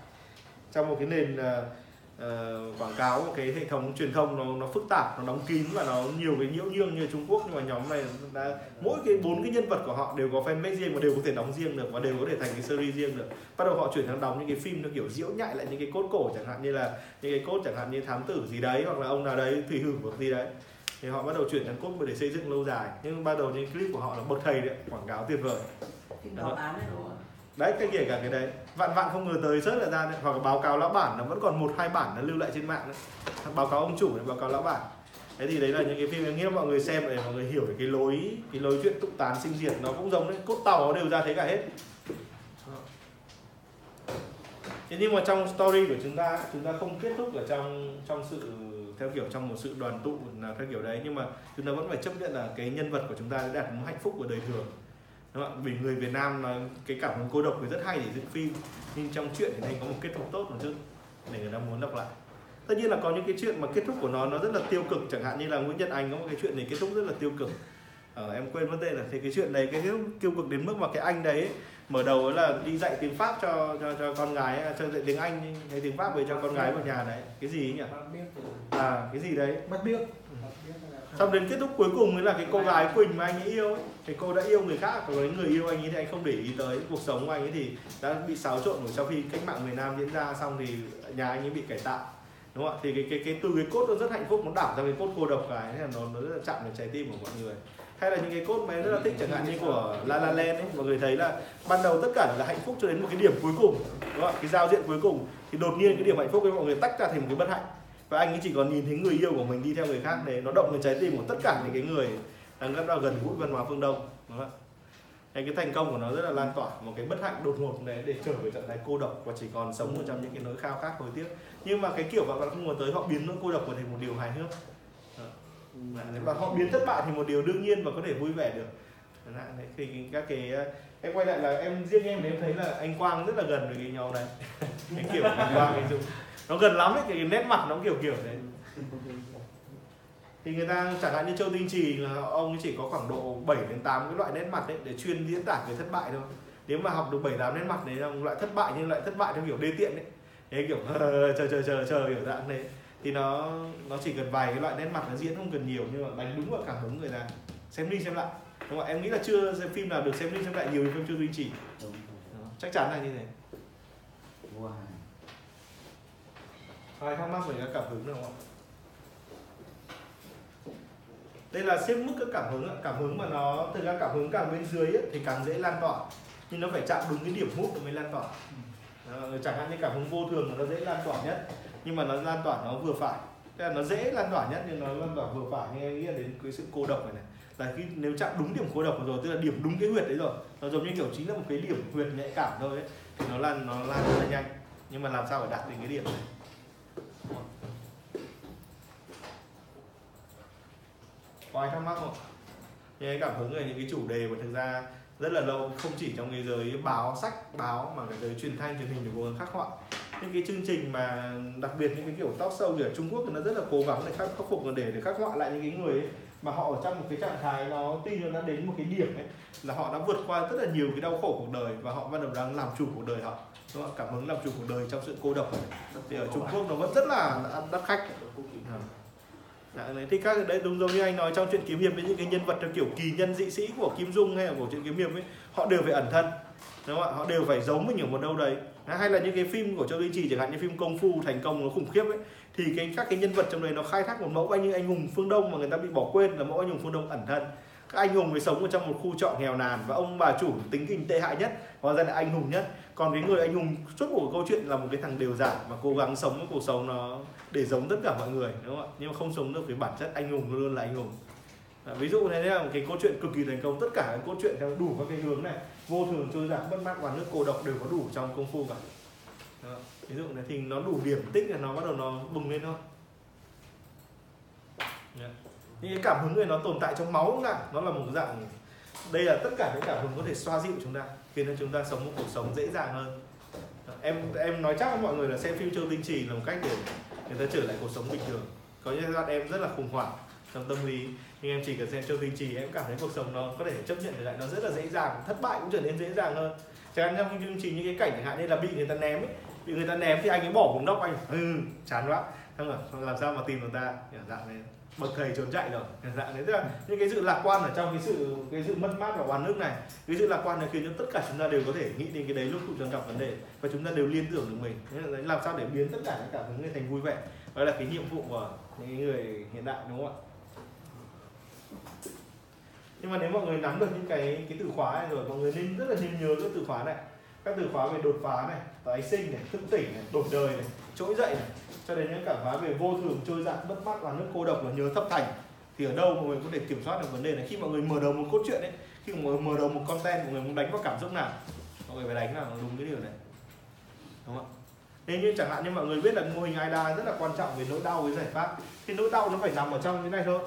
Trong một cái nền uh, quảng cáo một cái hệ thống truyền thông nó nó phức tạp nó đóng kín và nó nhiều cái nhiễu nhương như Trung Quốc. Nhưng mà nhóm này đã mỗi cái bốn cái nhân vật của họ đều có fanpage riêng và đều có thể đóng riêng được và đều có thể thành cái series riêng được. Bắt đầu họ chuyển sang đóng những cái phim nó kiểu diễu nhại lại những cái cốt cổ chẳng hạn như là những cái cốt chẳng hạn như thám tử gì đấy hoặc là ông nào đấy thủy hử hoặc gì đấy. Thì họ bắt đầu chuyển sang cốt để xây dựng lâu dài. Nhưng ban đầu những clip của họ là bậc thầy đấy quảng cáo tuyệt vời đó. án đấy đúng không? Đấy cái kể cả cái đấy. Vạn vạn không ngờ tới rất là ra đấy. Hoặc là báo cáo lão bản nó vẫn còn một hai bản nó lưu lại trên mạng đấy. Báo cáo ông chủ này báo cáo lão bản. Thế thì đấy là những cái phim em nghĩ là mọi người xem để mọi người hiểu cái lối cái lối chuyện tụng tán sinh diệt nó cũng giống đấy. Cốt tàu nó đều ra thế cả hết. Thế nhưng mà trong story của chúng ta chúng ta không kết thúc ở trong trong sự theo kiểu trong một sự đoàn tụ là theo kiểu đấy. Nhưng mà chúng ta vẫn phải chấp nhận là cái nhân vật của chúng ta đã đạt một hạnh phúc của đời thường đúng không vì người Việt Nam là cái cảm hứng cô độc thì rất hay để dựng phim. Nhưng trong chuyện thì nên có một kết thúc tốt một chút để người ta muốn đọc lại. Tất nhiên là có những cái chuyện mà kết thúc của nó nó rất là tiêu cực. Chẳng hạn như là Nguyễn Nhật Anh có một cái chuyện này kết thúc rất là tiêu cực. Ờ, em quên mất tên là. Thì cái chuyện đấy cái tiêu cực đến mức mà cái anh đấy mở đầu ấy là đi dạy tiếng Pháp cho cho cho con gái cho dạy tiếng Anh hay tiếng Pháp về cho con gái vào nhà đấy. Cái gì ấy nhỉ? À cái gì đấy? Bắt biết xong đến kết thúc cuối cùng mới là cái cô gái Quỳnh mà anh ấy yêu ấy. thì cô đã yêu người khác, còn cái người yêu anh ấy thì anh không để ý tới. Cuộc sống của anh ấy thì đã bị xáo trộn bởi sau khi cách mạng miền Nam diễn ra xong thì nhà anh ấy bị cải tạo. Đúng không ạ? Thì cái cái cái, từ cái cốt nó rất hạnh phúc, nó đảo ra cái cốt cô độc cái là nó nó rất là chạm đến trái tim của mọi người. Hay là những cái cốt mà em rất là thích, chẳng hạn như của La La Land ấy, mọi người thấy là ban đầu tất cả là hạnh phúc cho đến một cái điểm cuối cùng. Đúng không ạ? Cái giao diện cuối cùng. Thì đột nhiên cái điểm hạnh phúc ấy, mọi người tách ra thành một cái bất hạnh và anh ấy chỉ còn nhìn thấy người yêu của mình đi theo người khác để nó động đến trái tim của tất cả những cái người đang rất là gần gũi văn hóa phương đông đúng không ạ? Cái thành công của nó rất là lan tỏa một cái bất hạnh đột ngột đấy để trở về trạng thái cô độc và chỉ còn sống ở trong những cái nỗi khao khát hối tiếc. Nhưng mà cái kiểu mà bạn không muốn tới họ biến nỗi cô độc thành một điều hài hước. Và họ biến thất bại thành một điều đương nhiên và có thể vui vẻ được. Đấy, thì các cái em quay lại là em riêng em thì em thấy là anh Quang rất là gần với cái nhau này. Cái kiểu anh Quang ví dụ nó gần lắm ấy cái nét mặt nó kiểu kiểu đấy thì người ta chẳng hạn như Châu Tinh Trì là ông ấy chỉ có khoảng độ 7 đến 8 cái loại nét mặt đấy để chuyên diễn tả về thất bại thôi. Nếu mà học được 7 8 nét mặt đấy là loại thất bại nhưng lại thất bại theo kiểu đê tiện đấy thế kiểu chờ chờ chờ chờ kiểu dạng đấy thì nó nó chỉ cần vài cái loại nét mặt nó diễn không cần nhiều nhưng mà đánh đúng vào cảm hứng người ta. Xem đi xem lại. Đúng không em nghĩ là chưa xem phim nào được xem đi xem lại nhiều như phim Châu Tinh Trì. Chắc chắn là như thế ai thắc mắc về các cảm hứng được không ạ? Đây là xếp mức các cảm hứng ạ. cảm hứng mà nó từ các cảm hứng càng bên dưới ấy, thì càng dễ lan tỏa. Nhưng nó phải chạm đúng cái điểm hút nó mới lan tỏa. Đó, chẳng hạn như cảm hứng vô thường nó dễ lan tỏa nhất nhưng mà nó lan tỏa nó vừa phải. Tức là nó dễ lan tỏa nhất nhưng nó lan tỏa vừa phải. Nghe nghĩa nghĩ là đến cái sự cô độc này này. Là khi nếu chạm đúng điểm cô độc rồi tức là điểm đúng cái huyệt đấy rồi nó giống như kiểu chính là một cái điểm huyệt nhạy cảm thôi ấy thì nó lan nó lan rất là nhanh. Nhưng mà làm sao để đạt đến cái điểm này? Có ai thắc mắc không thì cái cảm hứng về những cái chủ đề mà thực ra rất là lâu không chỉ trong cái giới báo sách báo mà cái giới truyền thanh truyền hình đều cố gắng khắc họa những cái chương trình mà đặc biệt những cái kiểu talk show ở Trung Quốc thì nó rất là cố gắng để khắc, khắc phục để để khắc họa lại những cái người ấy. mà họ ở trong một cái trạng thái nó tuy nó đã đến một cái điểm ấy là họ đã vượt qua rất là nhiều cái đau khổ cuộc đời và họ bắt đầu đang làm chủ cuộc đời họ đúng không? cảm hứng làm chủ cuộc đời trong sự cô độc này. thì ở Trung Quốc nó vẫn rất là đắt khách Dạ, đấy, thì các đấy đúng giống như anh nói trong chuyện kiếm hiệp với những cái nhân vật theo kiểu kỳ nhân dị sĩ của Kim Dung hay là của chuyện kiếm hiệp ấy họ đều phải ẩn thân đúng không ạ? Họ đều phải giấu mình ở một đâu đấy. Hay là những cái phim của Châu Tinh Trì chẳng hạn như phim công phu thành công nó khủng khiếp ấy thì cái các cái nhân vật trong đấy nó khai thác một mẫu anh như anh hùng phương Đông mà người ta bị bỏ quên là mẫu anh hùng phương Đông ẩn thân. Các anh hùng mới sống ở trong một khu trọ nghèo nàn và ông bà chủ tính kinh tệ hại nhất hóa ra là anh hùng nhất còn cái người anh hùng suốt của câu chuyện là một cái thằng đều giả mà cố gắng sống cái cuộc sống nó để giống tất cả mọi người đúng không ạ nhưng mà không sống được cái bản chất anh hùng luôn luôn là anh hùng à, ví dụ này là một cái câu chuyện cực kỳ thành công tất cả các câu chuyện theo đủ các cái hướng này vô thường trôi giạt bất mát và nước cô độc đều có đủ trong công phu cả đó. ví dụ này thì nó đủ điểm tích là nó bắt đầu nó bùng lên thôi yeah. những cái cảm hứng này nó tồn tại trong máu cũng cả nó là một dạng đây là tất cả những cảm hứng có thể xoa dịu chúng ta khiến cho chúng ta sống một cuộc sống dễ dàng hơn. Em em nói chắc với mọi người là xem phim Châu Tinh Trì là một cách để người ta trở lại cuộc sống bình thường. Có những giai đoạn em rất là khủng hoảng trong tâm lý, nhưng em chỉ cần xem Châu Tinh Trì em cảm thấy cuộc sống nó có thể chấp nhận trở lại, nó rất là dễ dàng, thất bại cũng trở nên dễ dàng hơn. Chẳng hạn trong phim Châu Tinh Trì những cái cảnh chẳng hạn như là bị người ta ném ấy, bị người ta ném thì anh ấy bỏ vùng đốc anh ừ chán quá. Xong rồi, làm sao mà tìm được ta? Dạng này bậc thầy trốn chạy rồi. Dạng đấy. Tức là những cái sự lạc quan ở trong cái sự cái sự mất mát và oan nước này, cái sự lạc quan này khiến cho tất cả chúng ta đều có thể nghĩ đến cái đấy lúc chúng ta gặp vấn đề và chúng ta đều liên tưởng được mình. Thế là làm sao để biến tất cả những cảm hứng này thành vui vẻ? Đó là cái nhiệm vụ của những người hiện đại, đúng không ạ? Nhưng mà nếu mọi người nắm được những cái cái từ khóa này rồi, mọi người nên rất là nên nhớ các từ khóa này. Các từ khóa về đột phá này, tái sinh này, thức tỉnh này, đổi đời này, trỗi dậy này cho đến những cảm hóa về vô thường, trôi dạt bất mát là nước cô độc và nhớ thấp thành. Thì ở đâu mọi người có thể kiểm soát được vấn đề này? Khi mọi người mở đầu một cốt truyện ấy, khi mọi người mở đầu một content, mọi người muốn đánh vào cảm xúc nào? Mọi người phải đánh vào đúng cái điều này. Đúng không ạ? Nên như chẳng hạn như mọi người biết là mô hình AIDA rất là quan trọng về nỗi đau với giải pháp, thì nỗi đau nó phải nằm ở trong như này thôi.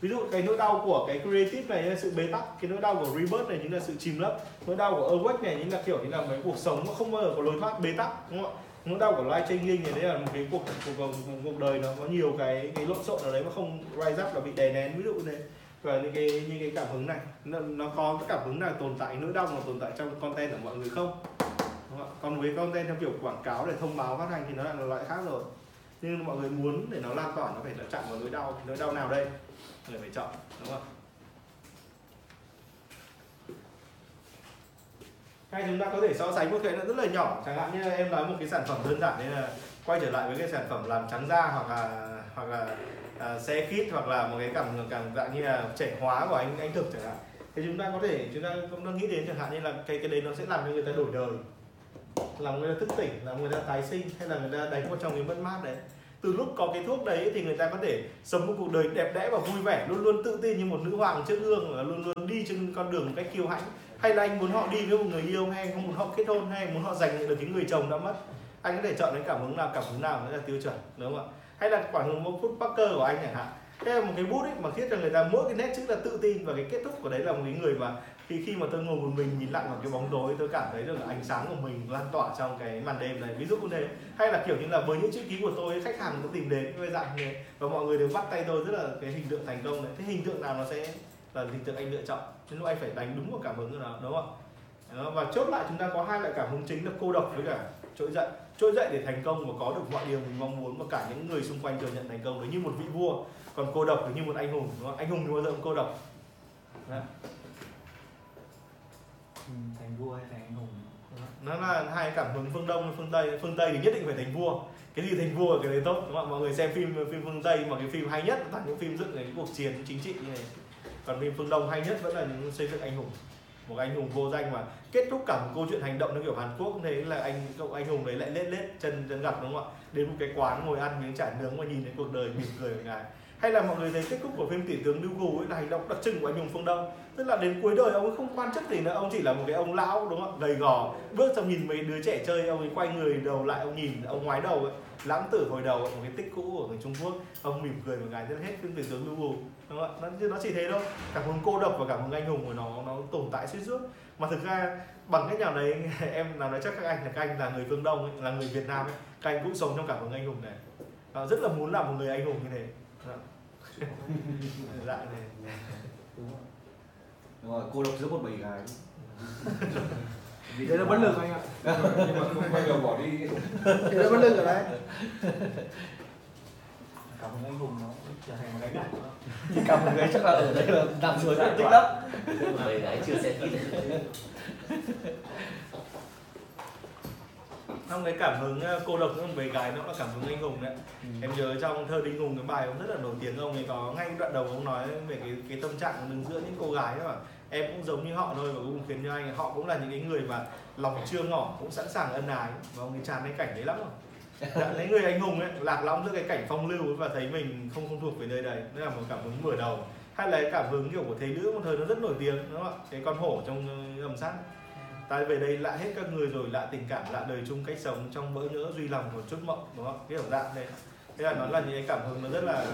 Ví dụ cái nỗi đau của cái creative này là sự bế tắc, cái nỗi đau của rebirth này chính là sự chìm lấp. Nỗi đau của awake này chính là kiểu như là mấy cuộc sống nó không bao giờ có lối thoát bế tắc, đúng không ạ? Nỗi đau của life changing thì đấy là một cái cuộc cuộc, cuộc, cuộc đời nó có nhiều cái cái lộn xộn ở đấy mà không rise up là bị đè nén. Ví dụ này và những cái những cái cảm hứng này nó, nó có cái cảm hứng nào tồn tại nỗi đau mà tồn tại trong content của mọi người không? Đúng không? còn với content theo kiểu quảng cáo để thông báo phát hành thì nó là loại khác rồi. Nhưng mọi người muốn để nó lan tỏa nó phải là chạm vào nỗi đau nỗi đau nào đây? Người phải chọn đúng không hay chúng ta có thể so sánh một cái nó rất là nhỏ. Chẳng hạn như em nói một cái sản phẩm đơn giản đấy là quay trở lại với cái sản phẩm làm trắng da hoặc là hoặc là à, xe kit hoặc là một cái cảm cảm dạng như là trẻ hóa của anh anh thực chẳng hạn. Thì chúng ta có thể chúng ta cũng đang nghĩ đến chẳng hạn như là cái cái đấy nó sẽ làm cho người ta đổi đời. Làm người ta thức tỉnh làm người ta tái sinh hay là người ta đánh vào trong cái mất mát đấy từ lúc có cái thuốc đấy thì người ta có thể sống một cuộc đời đẹp đẽ và vui vẻ, luôn luôn tự tin như một nữ hoàng trước gương và luôn luôn đi trên con đường một cách kiêu hãnh. Hay là anh muốn họ đi với một người yêu, hay không muốn họ kết hôn, hay muốn họ giành được cái người chồng đã mất? Anh có thể chọn cái cảm hứng nào, cảm hứng nào mới là tiêu chuẩn, đúng không ạ? Hay là khoảng hứng một phút Parker của anh chẳng hạn. Thế là một cái bút ấy mà khiến cho người ta mỗi cái nét chữ là tự tin và cái kết thúc của đấy là một cái người mà thì khi mà tôi ngồi một mình nhìn lặng vào cái bóng tối tôi cảm thấy được là ánh sáng của mình lan tỏa trong cái màn đêm này. Ví dụ như thế. Hay là kiểu như là với những chữ ký của tôi khách hàng có tìm đến với dạng này và mọi người đều bắt tay tôi rất là cái hình tượng thành công này. Thế hình tượng nào nó sẽ là hình tượng anh lựa chọn? Nên lúc anh phải đánh đúng vào cảm hứng của nó đúng không ạ? Đó, và chốt lại chúng ta có hai loại cảm hứng chính là cô độc với cả trỗi dậy. Trỗi dậy để thành công và có được mọi điều mình mong muốn và cả những người xung quanh thừa nhận thành công đấy như một vị vua. Còn cô độc thì như một anh hùng đúng không? anh hùng thì bao giờ cũng cô độc. Đấy. Ừ, thành vua hay thành anh hùng? Nó là hai cảm hứng phương đông phương tây. Phương tây thì nhất định phải thành vua. Cái gì thành vua cái đấy tốt đúng không mọi người xem phim phim phương tây mà cái phim hay nhất là những phim dựng cái cuộc chiến chính trị như này. Còn phim phương đông hay nhất vẫn là những xây dựng anh hùng. Một anh hùng vô danh mà kết thúc cả một câu chuyện hành động nó kiểu Hàn Quốc thế là anh cậu anh hùng đấy lại lết lết chân chân gặp đúng không ạ? Đến một cái quán ngồi ăn miếng chả nướng và nhìn thấy cuộc đời mỉm cười của ngài hay là mọi người thấy kết thúc của phim tỷ tướng lưu gù ấy là hành động đặc trưng của anh hùng phương đông? Tức là đến cuối đời ông ấy không quan chức gì nữa ông chỉ là một cái ông lão đúng không gầy gò bước xong nhìn mấy đứa trẻ chơi ông ấy quay người đầu lại ông nhìn ông ngoái đầu ấy lãng tử hồi đầu một cái tích cũ của người Trung Quốc. Ông mỉm cười một ngày rất hết phim tỷ tướng lưu gù đúng không ạ? Nó, nó chỉ thế đâu cảm hứng cô độc và cảm hứng anh hùng của nó nó tồn tại suốt suốt. Mà thực ra bằng cách nào đấy em nào nói chắc các anh là các anh là người phương đông ấy, là người Việt Nam ấy các anh cũng sống trong cảm hứng anh hùng này. Ờ, rất là muốn làm một người anh hùng như thế. Đó. dạng này đúng rồi. Đúng rồi cô độc giữa một bầy gái. Đấy là bất lực anh ạ. Nhưng mà không bao giờ bỏ đi. Đấy là bất lực ở đấy. Cảm hứng anh hùng nó trở thành một đó. thì cả một người chắc là ở đây là nằm dưới diện tích lắm bầy gái chưa xem kỹ trong cái cảm hứng ờ, cô độc với mấy gái nó là cảm hứng anh hùng đấy. Em nhớ trong thơ đinh hùng cái bài ông rất là nổi tiếng ông ấy có ngay đoạn đầu ông nói về cái cái tâm trạng đứng giữa những cô gái đó. Mà em cũng giống như họ thôi và cũng khiến cho anh họ cũng là những cái người mà lòng chưa ngỏ cũng sẵn sàng ân ái. Và ông ấy tràn cái cảnh đấy lắm rồi. Dạ, lấy người anh hùng ấy lạc lõng giữa cái cảnh phong lưu ấy và thấy mình không không thuộc về nơi đây. Đây là một cảm hứng mở đầu. Hay là cái cảm hứng kiểu của thế nữ một thời nó rất nổi tiếng đúng không ạ? Cái con hổ trong ờ, âm sát ta về đây lạ hết các người rồi lạ tình cảm lạ đời chung cách sống trong bỡ ngỡ duy lòng một chút mộng đúng không? Cái kiểu dạng đấy thế là nó là những cái cảm hứng nó rất là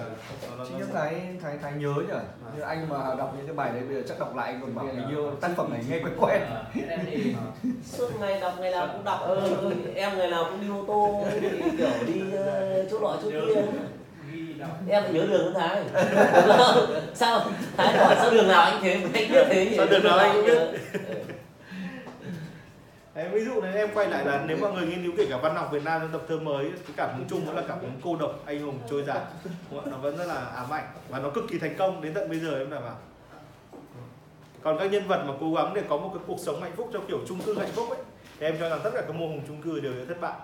nó, nó, nhất thái thái thái nhớ nhỉ như anh mà đọc những cái bài đấy bây giờ chắc đọc lại anh còn bảo hình như tác phẩm này nghe quen quen. Ờ, em thì suốt ngày đọc ngày nào cũng đọc ờ, ờ, em ngày nào cũng đi ô tô thì kiểu đi ờ, chỗ nọ chỗ kia. Em lại nhớ đường với thái. Sao? Thái hỏi sao đường nào anh thế? Anh biết thế nhỉ? Sao đường nào anh cũng biết? Đấy, ví dụ này em quay lại là nếu mọi người nghiên cứu kể cả văn học Việt Nam trong tập thơ mới cái cảm hứng chung đó là cảm hứng cô độc anh hùng trôi dạt nó vẫn rất là ám ảnh và nó cực kỳ thành công. Đến tận bây giờ em đảm bảo. Còn các nhân vật mà cố gắng để có một cái cuộc sống hạnh phúc theo kiểu chung cư hạnh phúc ấy thì em cho rằng tất cả các mô hình chung cư đều là thất bại.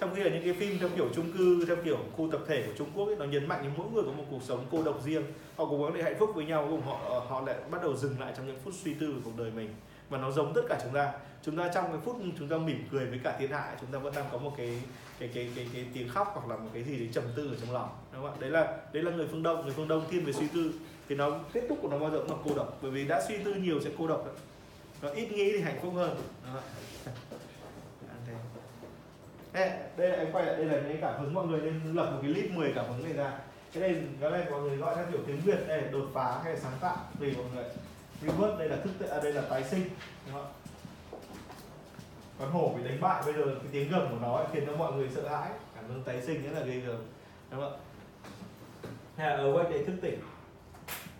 Trong khi là những cái phim theo kiểu chung cư theo kiểu khu tập thể của Trung Quốc ấy, nó nhấn mạnh đến mỗi người có một cuộc sống cô độc riêng. Họ cố gắng để hạnh phúc với nhau cùng họ họ lại bắt đầu dừng lại trong những phút suy tư về cuộc đời mình và nó giống tất cả chúng ta. Chúng ta trong cái phút chúng ta mỉm cười với cả thiên hạ chúng ta vẫn đang có một cái cái cái cái, cái tiếng khóc hoặc là một cái gì đấy trầm tư ở trong lòng. Đúng không ạ? Đấy là đấy là người phương đông. Người phương đông thiên về suy tư. Thì nó kết thúc của nó bao giờ cũng là cô độc. Bởi vì đã suy tư nhiều sẽ cô độc đấy. nó ít nghĩ thì hạnh phúc hơn. Đúng không? đây. Là em quay lại đây là những cái cảm hứng mọi người nên lập một cái list 10 cảm hứng này ra. Cái này cái này mọi người gọi theo kiểu tiếng việt đây là đột phá hay là sáng tạo tùy mọi người revert đây là thức tự- à, đây là tái sinh đúng không con hổ bị đánh bại bây giờ cái tiếng gầm của nó ấy khiến cho mọi người sợ hãi. Cảm hứng tái sinh rất là ghê gớm đúng không ạ? Hay là awake để thức tỉnh.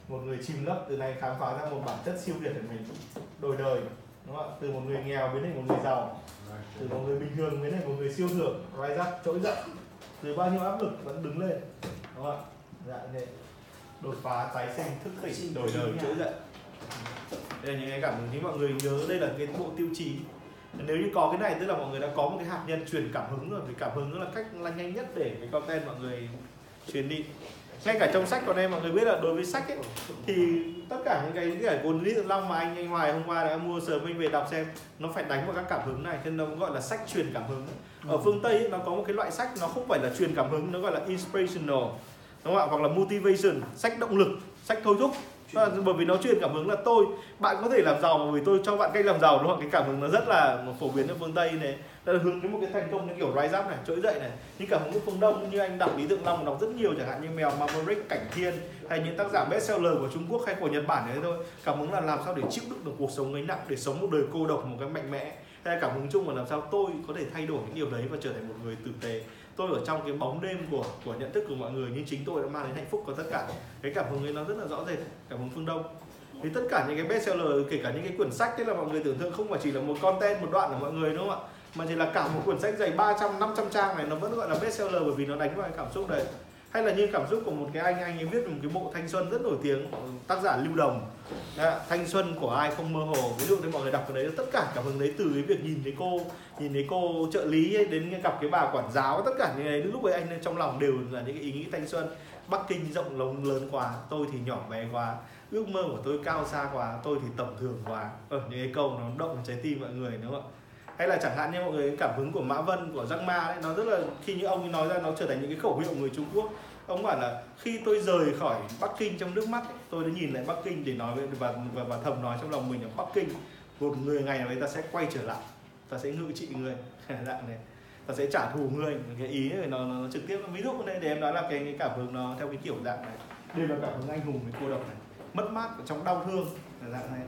Một người chìm lấp từ này khám phá ra một bản chất siêu việt của mình đổi đời đúng không ạ? Từ một người nghèo biến thành một người giàu từ một người bình thường biến thành một người siêu thường rise up trỗi dậy. Từ bao nhiêu áp lực vẫn đứng lên đúng không ạ? Dạ thế đột phá tái sinh thức tỉnh đổi đời trỗi dậy đây là những cái cảm hứng thì mọi người nhớ đây là cái bộ tiêu chí. Nếu như có cái này tức là mọi người đã có một cái hạt nhân truyền cảm hứng rồi vì cảm hứng là cách là nhanh nhất để cái content mọi người truyền đi. Ngay cả trong sách còn em mọi người biết là đối với sách ấy thì tất cả những cái cái cuốn lý long mà anh anh hoài hôm qua đã mua sớm anh về đọc xem nó phải đánh vào các cảm hứng này nên nó gọi là sách truyền cảm hứng. Ở phương tây ấy, nó có một cái loại sách nó không phải là truyền cảm hứng nó gọi là inspirational đúng không ạ? Hoặc là motivation sách động lực sách thôi thúc là bởi vì nó truyền cảm hứng là tôi bạn có thể làm giàu bởi vì tôi cho bạn cách làm giàu đúng không? Cái cảm hứng nó rất là phổ biến ở phương tây này. Đó là hướng đến một cái thành công như kiểu rise up này trỗi dậy này. Nhưng cảm hứng của phương đông như anh đọc lý tượng long đọc rất nhiều chẳng hạn như mèo Maverick cảnh thiên hay những tác giả bestseller của Trung Quốc hay của Nhật Bản đấy thôi. Cảm hứng là làm sao để chịu đựng được cuộc sống ấy nặng để sống một đời cô độc một cái mạnh mẽ. Hay cảm hứng chung là làm sao tôi có thể thay đổi những điều đấy và trở thành một người tử tế tôi ở trong cái bóng đêm của của nhận thức của mọi người nhưng chính tôi đã mang đến hạnh phúc của tất cả. Cái cảm hứng ấy nó rất là rõ rệt, cảm hứng phương đông. Thì tất cả những cái bestseller, kể cả những cái quyển sách đấy là mọi người tưởng tượng không phải chỉ là một content, một đoạn của mọi người đúng không ạ? Mà chỉ là cả một quyển sách dày 300 500 trang này, nó vẫn gọi là bestseller bởi vì nó đánh vào cái cảm xúc đấy hay là như cảm xúc của một cái anh anh ấy viết một cái bộ thanh xuân rất nổi tiếng tác giả lưu đồng. Đấy, thanh xuân của ai không mơ hồ. Ví dụ như mọi người đọc cái đấy tất cả cảm hứng đấy từ cái việc nhìn thấy cô nhìn thấy cô trợ lý ấy, đến gặp cái bà quản giáo tất cả những cái đấy lúc ấy anh trong lòng đều là những cái ý nghĩ thanh xuân. Bắc kinh rộng lớn lớn quá tôi thì nhỏ bé quá ước mơ của tôi cao xa quá tôi thì tầm thường quá. Ở những cái câu nó động vào trái tim mọi người đúng không ạ? Hay là chẳng hạn như mọi người cảm hứng của Mã Vân của Jack Ma đấy nó rất là khi như ông nói ra nó trở thành những cái khẩu hiệu người Trung Quốc. Ông bảo là khi tôi rời khỏi Bắc Kinh trong nước mắt ấy, tôi đã nhìn lại Bắc Kinh để nói với và, và, và thầm nói trong lòng mình là Bắc Kinh một người ngày nào đấy ta sẽ quay trở lại ta sẽ ngự trị người dạng này ta sẽ trả thù người cái ý này nó, nó trực tiếp ví dụ này để em nói là cái, cái cảm hứng nó theo cái kiểu dạng này. Đây là cảm hứng anh hùng với cô độc này mất mát trong đau thương là dạng này.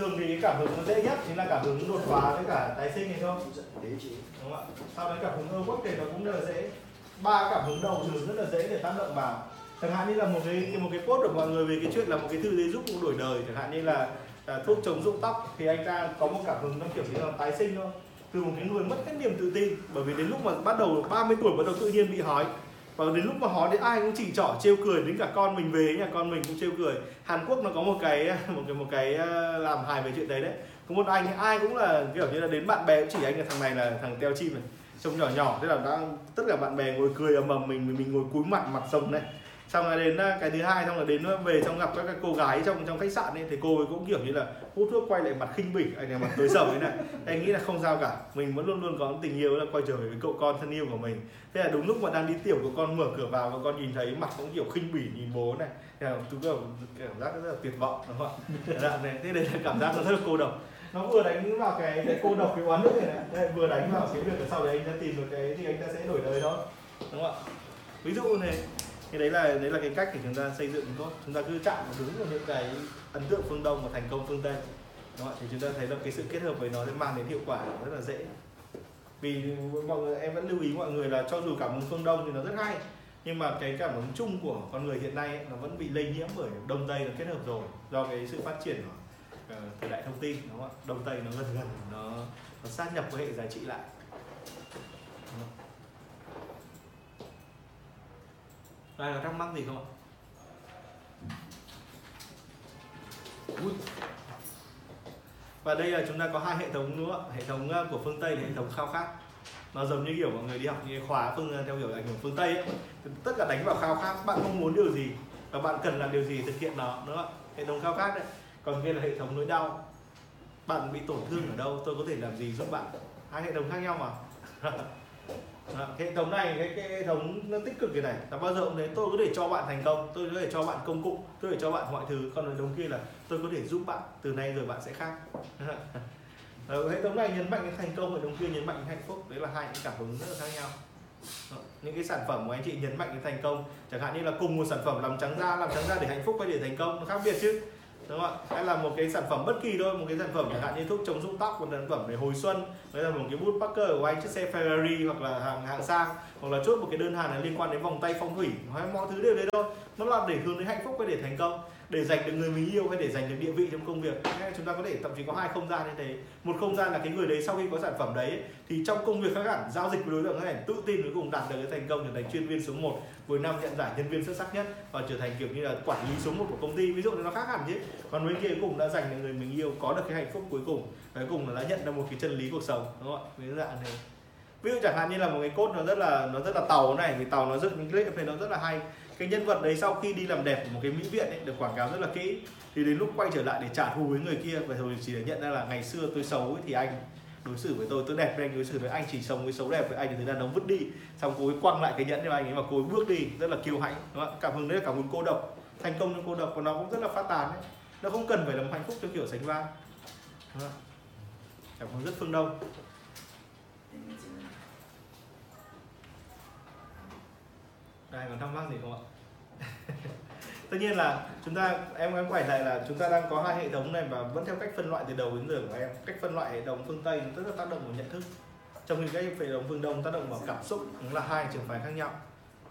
Thường thì cái cảm hứng nó dễ nhất chính là cảm hứng đột phá với cả tái sinh này thôi đúng không ạ? Sau đấy cảm hứng ơ quốc thì nó cũng rất là dễ. Ba cảm hứng đầu thường rất là dễ để tác động vào. Chẳng hạn như là một cái một cái post của mọi người về cái chuyện là một cái thư giấy giúp đổi đời chẳng hạn như là, là thuốc chống rụng tóc thì anh ta có một cảm hứng nó kiểu như là tái sinh thôi. Từ một cái người mất hết niềm tự tin bởi vì đến lúc mà bắt đầu 30 tuổi bắt đầu tự nhiên bị hói và đến lúc mà họ đến ai cũng chỉ trỏ trêu cười, đến cả con mình về nhà con mình cũng trêu cười. Hàn Quốc nó có một cái một cái một cái ờ, làm hài về chuyện đấy đấy. Có một anh, ai cũng là, kiểu như là đến bạn bè cũng chỉ anh là thằng này là thằng teo chim này, trông nhỏ nhỏ, thế là đã, tất cả bạn bè ngồi cười ầm ầm mình mình ngồi cúi mặt mặt sông này xong rồi đến ờ, cái thứ hai xong rồi đến ờ, về xong gặp các cái cô gái trong trong khách sạn ấy thì cô ấy cũng kiểu như là hút thuốc quay lại mặt khinh bỉ anh này mặt tối sầm ấy này. Anh nghĩ là không sao cả mình vẫn luôn luôn có tình yêu là quay trở về với cậu con thân yêu của mình. Thế là đúng lúc mà đang đi tiểu của con mở cửa vào và con nhìn thấy mặt cũng kiểu khinh bỉ nhìn bố này. Thế là chúng kiểu cảm giác rất là tuyệt vọng đúng không ạ? Dạ, này, thế đây là cảm giác rất là cô độc. Nó vừa đánh vào cái, cái cô độc cái oán nước này này đây, vừa đánh vào cái việc là sau đấy anh sẽ tìm được cái thì anh ta sẽ đổi đời thôi đúng không ạ? Ví dụ này thì đấy là đấy là cái cách để chúng ta xây dựng tốt chúng ta cứ chạm vào đúng vào những cái ấn tượng phương đông và thành công phương tây. Đúng không thì chúng ta thấy là cái sự kết hợp với nó sẽ mang đến hiệu quả rất là dễ. Vì mọi người em vẫn lưu ý mọi người là cho dù cảm hứng phương đông thì nó rất hay. Nhưng mà cái cảm hứng chung của con người hiện nay ấy, nó vẫn bị lây nhiễm bởi đông tây nó kết hợp rồi do cái sự phát triển của uh, thời đại thông tin đúng không ạ? Đông tây nó gần gần nó nó sát nhập cái hệ giá trị lại Đúng không? Ai có thắc mắc gì không ạ? Và đây là chúng ta có hai hệ thống nữa hệ thống ờ, của phương tây và hệ thống khao khát. Nó giống như kiểu mọi người đi học như khóa phương ờ, theo kiểu ảnh hưởng phương tây ấy. tất cả đánh vào khao khát, bạn mong muốn điều gì và bạn cần làm điều gì thực hiện nó, đúng không ạ? Hệ thống khao khát đấy. Còn kia là hệ thống nỗi đau. Bạn bị tổn thương ở đâu, tôi có thể làm gì giúp bạn? Hai hệ thống khác nhau mà. à, cái hệ thống này cái, cái hệ thống nó tích cực cái này. Là bao giờ cũng thế tôi có thể cho bạn thành công tôi có thể cho bạn công cụ tôi có thể cho bạn mọi thứ. Còn hệ thống kia là tôi có thể giúp bạn từ nay rồi bạn sẽ khác. Ờ, hệ thống này nhấn mạnh cái thành công hệ thống kia nhấn mạnh cái hạnh phúc. Đấy là hai cái cảm hứng rất là khác nhau. Ờ, những cái sản phẩm của anh chị nhấn mạnh cái thành công. Chẳng hạn như là cùng một sản phẩm làm trắng da làm trắng da để hạnh phúc hay để thành công nó khác biệt chứ đúng không ạ? Hay là một cái sản phẩm bất kỳ thôi, một cái sản phẩm chẳng hạn như thuốc chống rụng tóc, một sản phẩm về hồi xuân hay là một cái bút Parker của anh, chiếc xe Ferrari hoặc là hàng hạng sang, hoặc là chốt một cái đơn hàng liên quan đến vòng tay phong thủy, hay mọi thứ đều đấy thôi. Nó là để hướng đến hạnh phúc và để thành công để giành được người mình yêu hay để giành được địa vị trong công việc. Chúng ta có thể, thậm chí có hai không gian như thế. Một không gian là cái người đấy sau khi có sản phẩm đấy, thì trong công việc khác hẳn, giao dịch với đối tượng khác hẳn, tự tin cuối cùng đạt được cái thành công, trở thành chuyên viên số 1 cuối năm nhận giải nhân viên xuất sắc nhất và trở thành kiểu như là quản lý số 1 của công ty. Ví dụ nó khác hẳn chứ. Còn bên kia cuối cùng đã giành được người mình yêu, có được cái hạnh phúc cuối cùng. Cuối cùng là đã nhận được một cái chân lý cuộc sống, đúng không ạ? Ví dụ dạng này ví dụ chẳng hạn như là một cái cốt nó rất là, nó rất là tàu này, thì tàu nó dựng những clip này nó rất là hay cái nhân vật đấy sau khi đi làm đẹp của một cái mỹ viện ấy, được quảng cáo rất là kỹ thì đến lúc quay trở lại để trả thù với người kia và rồi chỉ để nhận ra là ngày xưa tôi xấu ấy, thì anh đối xử với tôi tôi đẹp với anh đối xử với anh chỉ sống với xấu đẹp với anh thì thế đàn ông vứt đi. Xong cô ấy quăng lại cái nhẫn cho anh ấy và cô ấy bước đi rất là kiêu hãnh đúng không? cảm hứng đấy là cảm hứng cô độc thành công trong cô độc của nó cũng rất là phát tán đấy. Nó không cần phải là một hạnh phúc theo kiểu sánh vai cảm hứng rất phương đông. Đây còn thắc mắc gì không ạ? Tất nhiên là chúng ta em em quay lại là chúng ta đang có hai hệ thống này và vẫn theo cách phân loại từ đầu đến giờ của em. Cách phân loại hệ thống phương tây rất là tác động vào nhận thức trong khi cái hệ thống phương đông tác động vào cảm xúc cũng là hai trường phái khác nhau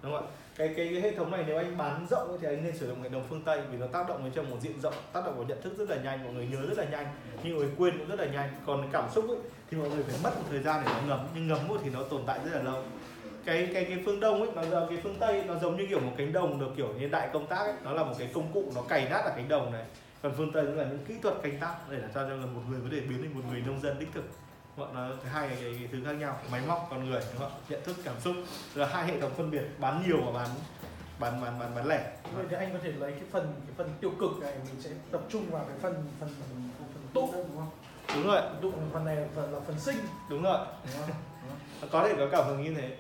đúng không ạ? Cái, cái cái hệ thống này nếu anh bán rộng thì anh nên sử dụng hệ thống phương tây vì nó tác động đến trong một diện rộng tác động vào nhận thức rất là nhanh mọi người nhớ rất là nhanh nhưng người quên cũng rất là nhanh. Còn cảm xúc ấy, thì mọi người phải mất một thời gian để nó ngấm nhưng ngấm thì nó tồn tại rất là lâu cái cái cái phương đông ấy nó giờ cái phương tây nó giống như kiểu một cánh đồng được kiểu như đại công tác ấy. Nó là một cái công cụ nó cày nát ở cánh đồng này. Còn phương tây nó là những kỹ thuật canh tác để làm cho là một người có thể biến thành một người nông dân đích thực. Bọn nó hai cái, cái, cái thứ khác nhau máy móc con người đúng không? nhận thức cảm xúc. Là hai hệ thống phân biệt bán nhiều và bán bán bán bán bán lẻ. Vậy thì anh có thể lấy cái phần cái phần tiêu cực này mình sẽ tập trung vào cái phần phần phần, phần tụ. đúng không? Đúng rồi. Tụ phần này là phần là phần sinh. Đúng rồi. Đúng không? có thể có cảm hứng như thế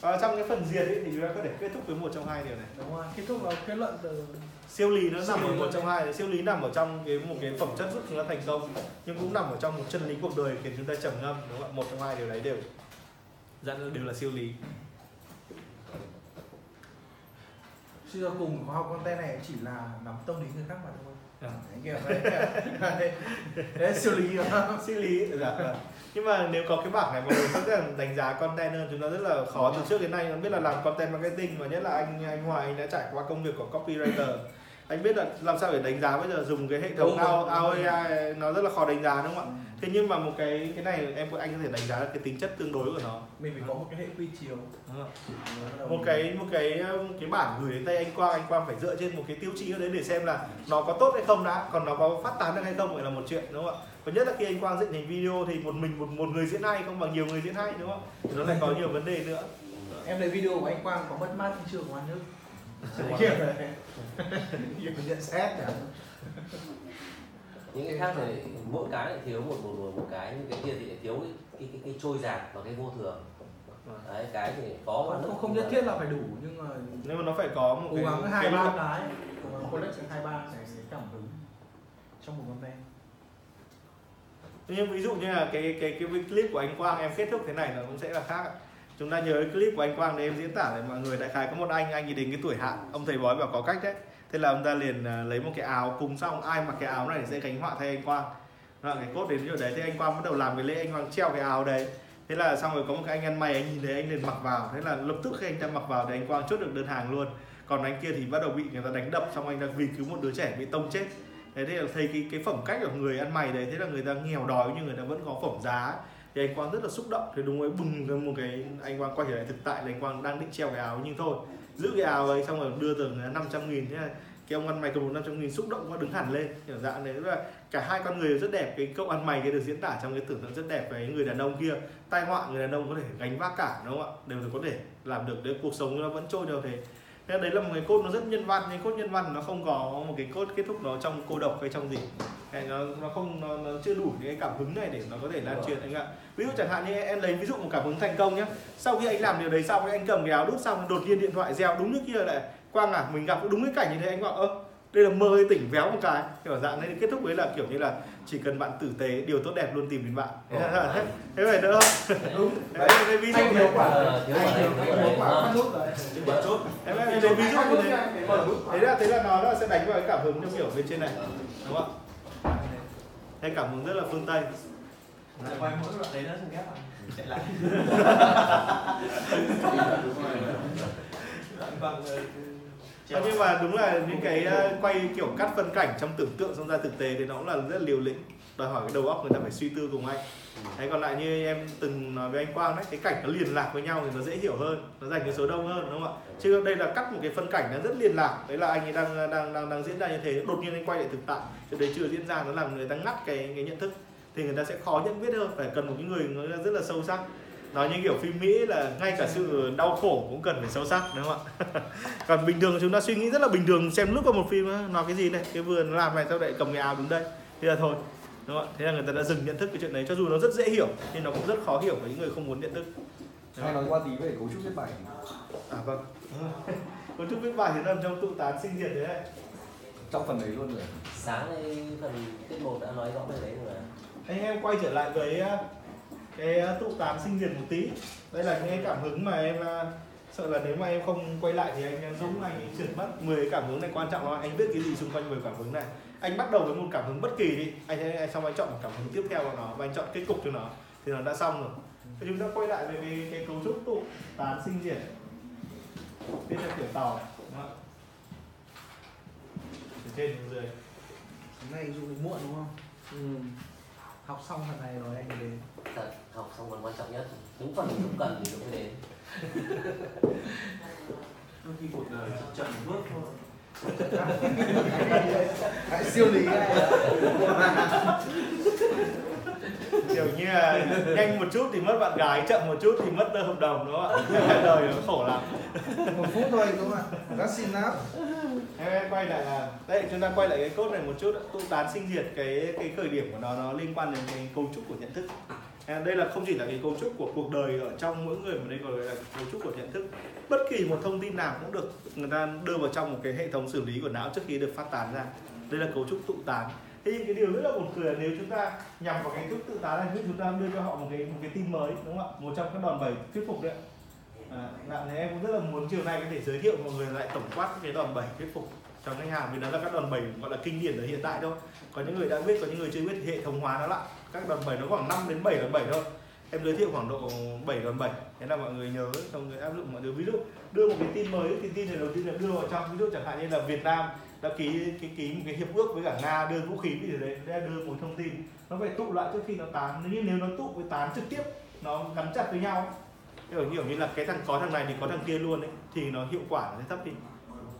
và trong cái phần diệt ấy thì chúng ta có thể kết thúc với một trong hai điều này. Đúng rồi kết thúc là kết luận từ siêu lý nó nằm Siêu ở lý một trong hai siêu lý nằm ở trong cái một cái phẩm chất giúp chúng ta thành công nhưng cũng nằm ở trong một chân lý cuộc đời khiến chúng ta trầm ngâm đúng không ạ? Một trong hai điều đấy đều dẫn đều là siêu lý. Suy cho cùng khóa học content này chỉ là nắm tâm lý người khác mà thôi. À. kiểu đấy, đấy, đấy xử lý xử lý. Dạ vâng. nhưng mà nếu có cái bảng này mọi người sẽ là đánh giá content hơn. Chúng ta rất là khó. Từ trước đến nay nó biết là làm content marketing và nhất là anh anh Hoài anh đã trải qua công việc của copywriter anh biết là làm sao để đánh giá bây giờ dùng cái hệ thống. AI nó rất là khó đánh giá đúng không ạ? Thế nhưng mà một cái cái này em anh có thể đánh giá được cái tính chất tương đối của nó. Mình phải có một cái hệ quy chiếu một cái một cái um, cái bản gửi đến tay anh Quang anh Quang phải dựa trên một cái tiêu chí ở đấy để xem là nó có tốt hay không đã còn nó có phát tán được hay không phải là một chuyện đúng không ạ? Và nhất là khi anh Quang dựng thành video thì một mình một một người diễn hay không bằng nhiều người diễn hay đúng không thì nó lại có nhiều vấn đề nữa. Em thấy video của anh Quang có mất mát thị trường của anh nước nhận xét nhỉ? Những cái khác thì mỗi cái lại thiếu một một một, một cái. Nhưng cái kia thì lại thiếu cái cái cái, cái trôi giạt và cái vô thường. Đấy cái thì có mà không, không nhất thiết là phải đủ nhưng mà nhưng mà nó phải có một cố cái gắng hai cái ba cái. Cố gắng collect được hai ba cái cái cảm hứng trong một content nhưng ví dụ như là cái cái cái clip của anh Quang em kết thúc thế này nó cũng sẽ là khác ạ chúng ta nhớ cái clip của anh Quang để em diễn tả để mọi người, đại khái có một anh anh ấy đến cái tuổi hạn, ông thầy bói bảo có cách đấy. Thế là ông ta liền à, lấy một cái áo cùng xong, ai mặc cái áo này sẽ gánh họa thay anh Quang. Là cái cốt đến chỗ đấy, thế anh Quang bắt đầu làm cái lễ, anh Quang treo cái áo đấy. Thế là xong rồi có một cái anh ăn mày anh nhìn thấy anh liền mặc vào. Thế là lập tức khi anh ta mặc vào thì anh Quang chốt được đơn hàng luôn. Còn anh kia thì bắt đầu bị người ta đánh đập, xong anh ta vì cứu một đứa trẻ bị tông chết. Thế thì là thấy cái cái phẩm cách của người ăn mày đấy, thế là người ta nghèo đói nhưng người ta vẫn có phẩm giá thì anh Quang rất là xúc động. Thì đúng ấy bừng một cái, anh Quang quay trở lại thực tại là anh Quang đang định treo cái áo nhưng thôi, giữ cái áo ấy xong rồi đưa từ 500 nghìn. Thế này cái ông ăn mày cầm một 500 nghìn xúc động quá, đứng hẳn lên, kiểu dạng đấy. Là cả hai con người rất đẹp, cái cậu ăn mày cái được diễn tả trong cái tưởng tượng rất đẹp với người đàn ông kia. Tai họa người đàn ông có thể gánh vác cả, đúng không ạ? Đều có thể làm được, đấy cuộc sống nó vẫn trôi theo thế thế đấy là một cái cốt nó rất nhân văn nhưng cốt nhân văn nó không có một cái cốt kết thúc nó trong cô độc hay trong gì. Hay nó nó không nó, nó chưa đủ những cái cảm hứng này để nó có thể lan truyền anh ạ. Ví dụ chẳng hạn như em lấy ví dụ một cảm hứng thành công nhé sau khi anh làm điều đấy xong anh cầm cái áo đút xong đột nhiên điện thoại reo đúng nước kia lại. Quang à mình gặp đúng cái cảnh như thế anh bảo ơ đây là mơ hay tỉnh véo một cái. Kiểu dạng đấy kết thúc với là kiểu như là chỉ cần bạn tử tế điều tốt đẹp luôn tìm đến bạn. Thế, là- thế, thế phải đỡ. Không đúng đấy, đấy, ví dụ này. quả Ờ, thiếu quả thiếu quả Ờ. chốt em em lấy ví dụ như thế thế là thế là nó nó sẽ đánh vào cái cảm hứng theo kiểu bên trên này. Đúng không? Ạ cái cảm hứng rất là phương tây. Quay mỗi đoạn đấy nó xong ghép vào. Chạy lại. Vâng Thế nhưng mà đúng là những cái ờ, quay kiểu cắt phân cảnh trong tưởng tượng xong ra thực tế thì nó cũng là rất liều lĩnh. Đòi hỏi cái đầu óc người ta phải suy tư cùng anh. Thế còn lại như em từng nói với anh Quang đấy, cái cảnh nó liền lạc với nhau thì nó dễ hiểu hơn, nó dành cái số đông hơn đúng không ạ? Chứ đây là cắt một cái phân cảnh nó rất liền lạc, đấy là anh ấy đang ờ, đang đang đang diễn ra như thế, đột nhiên anh quay lại thực tại, cho đấy chưa diễn ra nó làm người ta ngắt cái cái nhận thức. Thì người ta sẽ khó nhận biết hơn, phải cần một cái người nó rất là sâu sắc. Nói như kiểu phim Mỹ là ngay cả sự đau khổ cũng cần phải sâu sắc đúng không ạ? Còn bình thường chúng ta suy nghĩ rất là bình thường xem lúc có một phim á, nói cái gì này, cái vừa nó làm này sao lại cầm cái áo đứng đây, thế là thôi đúng không ạ? Thế là người ta đã dừng nhận thức cái chuyện đấy cho dù nó rất dễ hiểu nhưng nó cũng rất khó hiểu với những người không muốn nhận thức. hay nói qua tí về cấu trúc viết bài À vâng. Có chút viết bài thì nằm trong tụ tán sinh diệt đấy trong phần đấy luôn rồi sáng nay phần tiết một đã nói rõ về đấy rồi Anh em quay trở lại với cái uh, tụ tán sinh diệt một tí. Đây là những cái cảm hứng mà em uh, sợ là nếu mà em không quay lại thì anh uh, Dũng anh ấy trượt mất 10 cái cảm hứng này quan trọng là anh biết cái gì xung quanh 10 cảm hứng này. Anh bắt đầu với một cảm hứng bất kỳ đi, anh sẽ xong anh chọn một cảm hứng tiếp theo của nó và anh chọn kết cục cho nó thì nó đã xong rồi. Thì chúng ta quay lại về cái, cái cấu trúc tụ tán sinh diệt. Viết theo kiểu tàu này? Từ trên xuống dưới. Hôm nay du lịch muộn đúng không? Ừ. Học xong phần này rồi anh đến thật phần quan trọng nhất. Những phần không cần thì mới đến. Đôi khi cuộc đời chỉ chậm một bước thôi. Hãy siêu lý. Kiểu như là nhanh một chút thì mất bạn gái chậm một chút thì mất hợp đồng đúng không ạ? Đời nó khổ lắm. Một phút thôi đúng không ạ? Rất xin lắm. Em quay lại là đây chúng ta quay lại cái cốt này một chút ạ. tụ tán sinh diệt cái cái khởi điểm của nó nó liên quan đến cái cấu trúc của nhận thức đây là không chỉ là cái cấu trúc của cuộc đời ở trong mỗi người mà đây còn là cấu trúc của nhận thức. Bất kỳ một thông tin nào cũng được người ta đưa vào trong một cái hệ thống xử lý của não trước khi được phát tán ra. Đây là cấu trúc tụ tán. Thế nhưng cái điều rất là buồn cười là nếu chúng ta nhằm vào cái cấu trúc tự tán này nhưng chúng ta đưa cho họ một cái một cái tin mới đúng không ạ? Một trong các đòn bẩy thuyết phục đấy ạ. À, em cũng rất là muốn chiều nay có thể giới thiệu mọi người lại tổng quát cái đòn bẩy thuyết phục cho khách hàng vì đó là các đòn bẩy gọi là kinh điển ở hiện tại thôi. Có những người đã biết có những người chưa biết hệ thống hóa nó lại các đòn bẩy nó khoảng 5 đến 7 đòn bẩy thôi. Em giới thiệu khoảng độ 7 đòn bẩy. Thế là mọi người nhớ xong người áp dụng mọi thứ. Ví dụ đưa một cái tin mới thì tin này đầu tiên là đưa vào trong. Ví dụ chẳng hạn như là Việt Nam đã ký cái ký một cái hiệp ước với cả Nga đưa vũ khí gì đấy để đưa một thông tin. Nó phải tụ lại trước khi nó tán. Nếu như nếu nó tụ với tán trực tiếp nó gắn chặt với nhau kiểu như, như là cái thằng có thằng này thì có thằng kia luôn ấy thì nó hiệu quả nó sẽ thấp đi.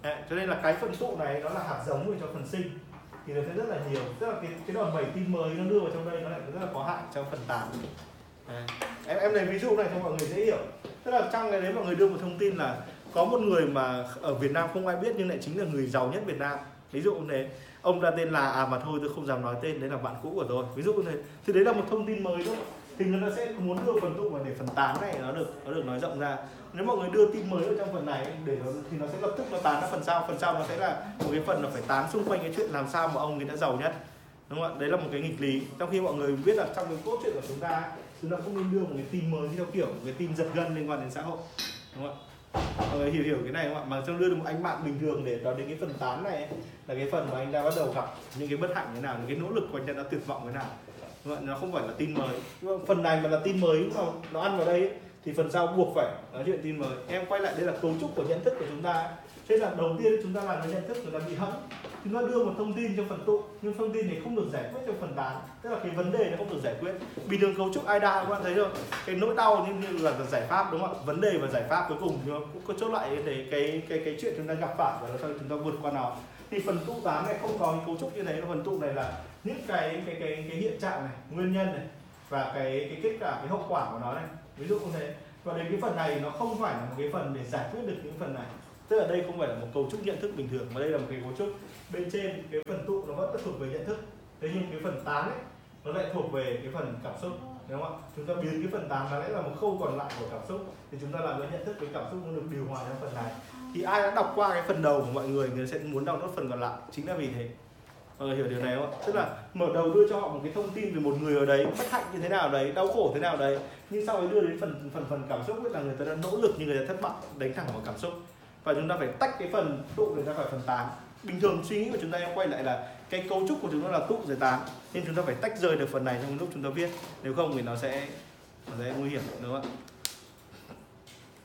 Đấy, cho nên là cái phần tụ này nó là hạt giống để cho phần sinh thì nó sẽ rất là nhiều, tức là cái cái đòn bẩy tin mới nó đưa vào trong đây nó lại rất là có hại trong phần tán à. em em lấy ví dụ này cho mọi người dễ hiểu. Tức là trong cái đấy mọi người đưa một thông tin là có một người mà ở Việt Nam không ai biết nhưng lại chính là người giàu nhất Việt Nam. Ví dụ như thế ông ta tên là à mà thôi tôi không dám nói tên, đấy là bạn cũ của tôi. Ví dụ như thế. Thì đấy là một thông tin mới thôi thì người ta sẽ muốn đưa phần tụ vào để phần tán này nó được nó được nói rộng ra. Nếu mọi người đưa tin mới vào trong phần này để nó, thì nó sẽ lập tức nó tán ra phần sau. Phần sau nó sẽ là một cái phần là phải tán xung quanh cái chuyện làm sao mà ông ấy đã giàu nhất. Đúng không ạ? Đấy là một cái nghịch lý. Trong khi mọi người biết là trong cái cốt truyện của chúng ta chúng ta không nên đưa một cái tin mới theo kiểu một cái tin giật gân liên quan đến xã hội. Đúng không ạ? Mọi người hiểu hiểu cái này không ạ? Mà trong đưa được một anh bạn bình thường để nói đến cái phần tán này ấy, là cái phần mà anh đã bắt đầu gặp những cái bất hạnh thế nào những cái nỗ lực của anh ta đã tuyệt vọng thế nào. Vâng nó không phải là tin mới. Nhưng mà phần này mà là tin mới mà nó ăn vào đây ấy, thì phần sau buộc phải nói chuyện tin mới. Em quay lại đây là cấu trúc của nhận thức của chúng ta thế là đầu tiên chúng ta làm cái nhận thức chúng ta bị hẫng. Chúng ta đưa một thông tin cho phần tụ nhưng thông tin này không được giải quyết cho phần tán tức là cái vấn đề nó không được giải quyết. Bình thường cấu trúc AIDA các bạn thấy không cái nỗi đau như, như là giải pháp đúng không ạ? Vấn đề và giải pháp cuối cùng nó cũng có chốt lại cái cái cái cái chuyện chúng ta gặp phải và nó sao chúng ta vượt qua nó. Thì phần tụ tán này không có cái cấu trúc như thế. Phần tụ này là những cái cái cái cái hiện trạng này, nguyên nhân này và cái cái kết quả, cái hậu quả của nó này, ví dụ như thế. Và đến cái phần này nó không phải là một cái phần để giải quyết được những phần này. Tức là đây không phải là một cấu trúc nhận thức bình thường, mà đây là một cái cấu trúc. Bên trên, cái phần tụ nó vẫn thuộc về nhận thức. Thế nhưng cái phần tán ấy, nó lại thuộc về cái phần cảm xúc, đúng không ạ? Chúng ta biến cái phần tán nó lại là một khâu còn lại của cảm xúc. Thì chúng ta làm cái nhận thức với cảm xúc nó được điều hòa trong phần này. Thì ai đã đọc qua cái phần đầu của mọi người người sẽ muốn đọc nốt phần còn lại. Chính là vì thế mọi người hiểu điều này không ạ? Tức là mở đầu đưa cho họ một cái thông tin về một người ở đấy, bất hạnh như thế nào đấy, đau khổ thế nào đấy, nhưng sau đấy đưa đến phần phần phần cảm xúc ấy là người ta đã nỗ lực nhưng người ta thất bại, đánh thẳng vào cảm xúc. Và chúng ta phải tách cái phần tụ người ta khỏi phần tán. Bình thường suy nghĩ của chúng ta quay lại là cái cấu trúc của chúng ta là tụ rồi tán, nên chúng ta phải tách rời được phần này trong lúc chúng ta viết. Nếu không thì nó sẽ nó sẽ nguy hiểm, đúng không ạ?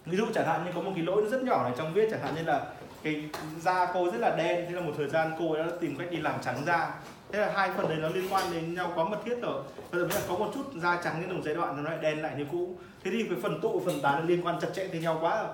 Ví dụ chẳng hạn như có một cái lỗi rất nhỏ này trong viết, chẳng hạn như là cái da cô rất là đen, thế là một thời gian cô ấy đã tìm cách đi làm trắng da. Thế là hai phần đấy nó liên quan đến nhau quá mật thiết rồi. Bây giờ có một chút da trắng nhưng đồng giai đoạn nó lại đen lại như cũ. Thế thì cái phần tụ, phần tán nó liên quan chặt chẽ với nhau quá rồi.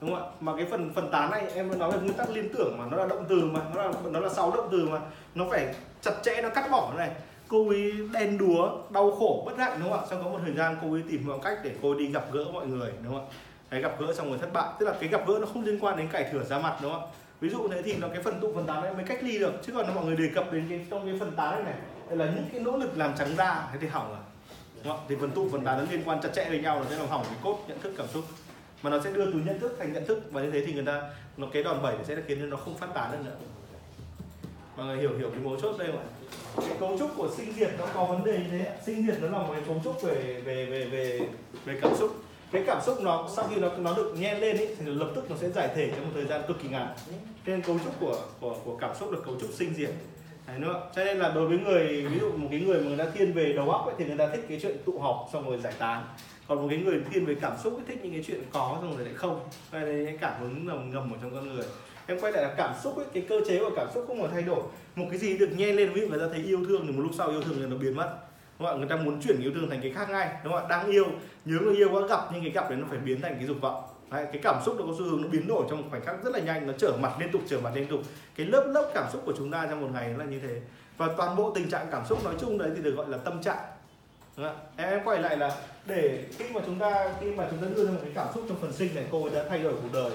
Đúng không ạ? Mà cái phần phần tán này em nói về nguyên tắc liên tưởng mà, nó là động từ mà, nó là nó là sáu động từ mà. Nó phải chặt chẽ, nó cắt bỏ cái này. Cô ấy đen đúa, đau khổ, bất hạnh, đúng không ạ? Xong có một thời gian cô ấy tìm mọi cách để cô ấy đi gặp gỡ mọi người, đúng không ạ? Cái gặp gỡ xong rồi thất bại. Tức là cái gặp gỡ nó không liên quan đến cải thửa ra mặt, đúng không? Ví dụ thế thì nó cái phần tụ phần tán này mới cách ly được, chứ còn mọi người đề cập đến cái, trong cái phần tán này này, đây là những cái nỗ lực làm trắng da, thế thì hỏng rồi, đúng không? thì phần tụ phần tán nó liên quan chặt chẽ với nhau là sẽ làm hỏng cái cốt nhận thức, cảm xúc. Mà nó sẽ đưa từ nhận thức thành nhận thức, và như thế thì người ta, nó cái đòn bẩy sẽ khiến cho nó không phát tán được nữa. Mọi người hiểu hiểu cái mấu chốt đây không ạ? Cái cấu trúc của sinh diệt nó có vấn đề như thế sinh diệt nó là một cái cấu trúc về về về về về cảm xúc cái cảm xúc nó sau khi nó nó được nhen lên ý, thì lập tức nó sẽ giải thể trong một thời gian cực kỳ ngắn. Nên cấu trúc của của của cảm xúc được cấu trúc sinh diệt. Đấy nữa cho nên là đối với người ví dụ một cái người mà người ta thiên về đầu óc ấy, thì người ta thích cái chuyện tụ họp xong rồi giải tán. Còn một cái người thiên về cảm xúc ấy, thích những cái chuyện có xong rồi lại không. Đây là cái cảm hứng ngầm ngầm ở trong con người. Em quay lại là cảm xúc ấy, cái cơ chế của cảm xúc không có thay đổi. Một cái gì được nhen lên ví dụ người ta thấy yêu thương thì một lúc sau yêu thương thì nó biến mất đúng không ạ? Người ta muốn chuyển yêu thương thành cái khác ngay đúng không ạ? Đang yêu nhớ người yêu quá gặp nhưng cái gặp đấy nó phải biến thành cái dục vọng. Đấy, cái cảm xúc nó có xu hướng nó biến đổi trong khoảnh khắc rất là nhanh nó trở mặt liên tục trở mặt liên tục. Cái lớp lớp cảm xúc của chúng ta trong một ngày nó là như thế. Và toàn bộ tình trạng cảm xúc nói chung đấy thì được gọi là tâm trạng. Đúng không? em quay lại là để khi mà chúng ta khi mà chúng ta đưa ra một cái cảm xúc trong phần sinh này cô ấy đã thay đổi cuộc đời.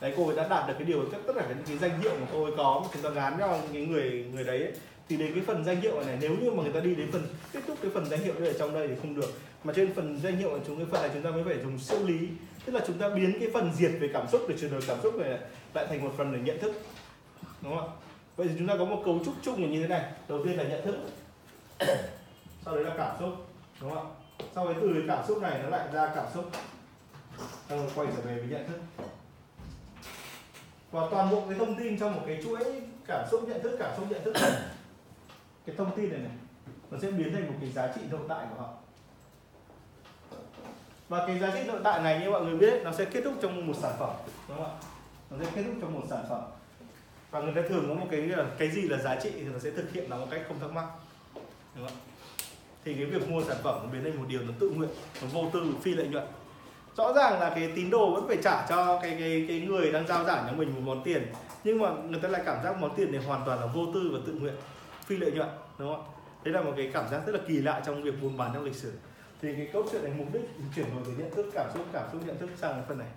Đấy cô ấy đã đạt được cái điều tất tất cả những cái danh hiệu mà cô ấy có mà chúng ta gán cho cái người người đấy ấy, thì đến cái phần danh hiệu này nếu như mà người ta đi đến phần kết thúc cái phần danh hiệu ở trong đây thì không được. Mà trên phần danh hiệu chúng cái phần này chúng ta mới phải dùng siêu lý. Tức là chúng ta biến cái phần diệt về cảm xúc để chuyển đổi cảm xúc này lại thành một phần để nhận thức. Đúng không ạ? Vậy thì chúng ta có một cấu trúc chung là như thế này. Đầu tiên là nhận thức. Sau đấy là cảm xúc. Đúng không ạ? Sau đấy từ cái cảm xúc này nó lại ra cảm xúc. Xong rồi quay trở về với nhận thức. Và toàn bộ cái thông tin trong một cái chuỗi cảm xúc nhận thức cảm xúc nhận thức này, cái thông tin này này, nó sẽ biến thành một cái giá trị nội tại của họ. Và cái giá trị nội tại này, như mọi người biết, nó sẽ kết thúc trong một sản phẩm, đúng không ạ? Nó sẽ kết thúc trong một sản phẩm. Và người ta thường có một cái cái gì là giá trị thì nó sẽ thực hiện nó một cách không thắc mắc, đúng không ạ? Thì cái việc mua sản phẩm nó biến thành một điều nó tự nguyện, nó vô tư, phi lợi nhuận. Rõ ràng là cái tín đồ vẫn phải trả cho cái cái cái người đang giao giảng cho mình một món tiền, nhưng mà người ta lại cảm giác món tiền này hoàn toàn là vô tư và tự nguyện phi lợi nhuận, đúng không ạ? Đấy là một cái cảm giác rất là kỳ lạ trong việc buôn bán trong lịch sử. Thì cái câu chuyện này mục đích chuyển đổi từ nhận thức, cảm xúc cảm xúc, nhận thức sang cái phần này.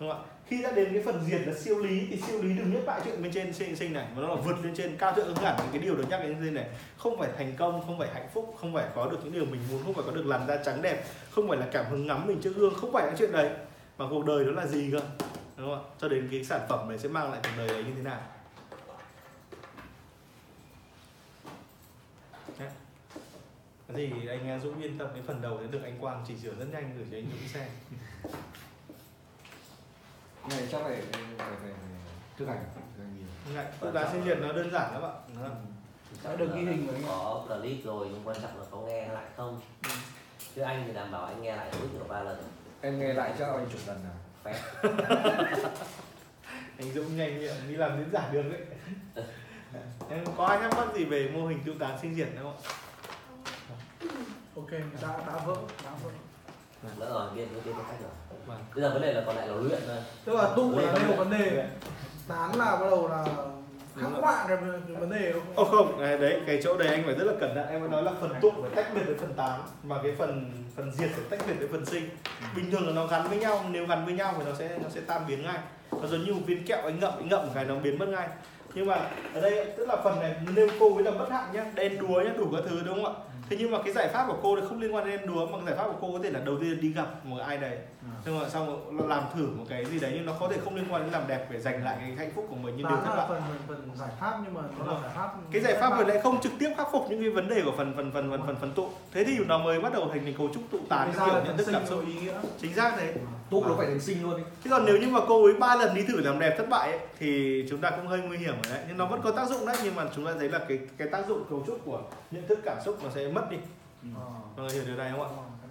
Đúng không ạ? Khi đã đến cái phần diệt là siêu lý, thì siêu lý đừng nhắc lại chuyện bên trên sinh sinh này, mà nó là vượt lên trên cao thượng ứng hẳn những cái điều được nhắc đến trên này. Không phải thành công, không phải hạnh phúc, không phải có được những điều mình muốn, không phải có được làn da trắng đẹp, không phải là cảm hứng ngắm mình trước gương, không phải những chuyện đấy. Mà cuộc đời đó là gì cơ? Đúng không ạ? Cho đến cái sản phẩm này sẽ mang lại cuộc đời đấy như thế nào Nhé. Cái gì anh Dũng yên tâm cái phần đầu sẽ được anh Quang chỉ sửa rất nhanh gửi cho anh Dũng xem. Này chắc phải phải phải, thực hành thực hành nhiều. Ngại, thuốc lá sinh nhiệt nó đơn giản lắm ạ Nó- đã được ghi hình rồi. Có clip rồi nhưng quan trọng là có nghe lại không? Chứ anh thì đảm bảo anh nghe lại tối thiểu ba lần. Em nghe lại chắc anh chục lần nào? Phép. Anh Dũng nhanh miệng đi làm diễn giả đường đấy. Em có ai thắc mắc gì về mô hình tiêu tán sinh diệt không ạ ok đã đã vỡ đã vỡ. Nữa rồi biết biết biết cách rồi Vâng. bây giờ vấn đề là còn lại là luyện thôi. Tức là tụ là một vấn đề. Tán là bắt đầu là khắc họa cái cái vấn đề đúng Ô không không, à, đấy cái chỗ đấy anh phải rất là cẩn thận. Em mới nói là phần tụ phải tách biệt với phần tán Và cái phần phần diệt phải tách biệt với phần sinh. Bình thường là nó gắn với nhau Nếu gắn với nhau thì nó sẽ nó sẽ tan biến ngay. Nó giống như một viên kẹo anh ngậm anh ngậm cái nó biến mất ngay. Nhưng mà ở đây tức là phần này nêu cô với là bất hạnh nhá. Đen đúa nhá, đủ các thứ đúng không ạ Thế nhưng mà cái giải pháp của cô thì không liên quan đến đúa Mà cái giải pháp của cô có thể là đầu tiên đi gặp một ai đấy. Nhưng mà xong làm thử một cái gì đấy Nhưng nó có thể không liên quan đến làm đẹp Để giành lại cái hạnh phúc của mình như điều thất bại. phần phần giải pháp nhưng mà nó là giải pháp cái giải pháp vừa nãy không trực tiếp khắc phục những cái vấn đề của phần phần phần phần phần phần tụ. Thế thì nó mới bắt đầu hình thành cấu trúc tụ tán là nhận phần thức cảm xúc. có ý nghĩa. Chính xác thế tụ nó phải thành sinh luôn đi. Chứ còn nếu như mà cô ấy ba lần đi thử làm đẹp thất bại ấy, thì chúng ta cũng hơi nguy hiểm rồi đấy. Nhưng nó vẫn có tác dụng đấy nhưng mà chúng ta thấy là cái cái tác dụng cấu trúc của nhận thức cảm xúc nó sẽ mất đi. Ờ. mọi người hiểu điều này không ạ?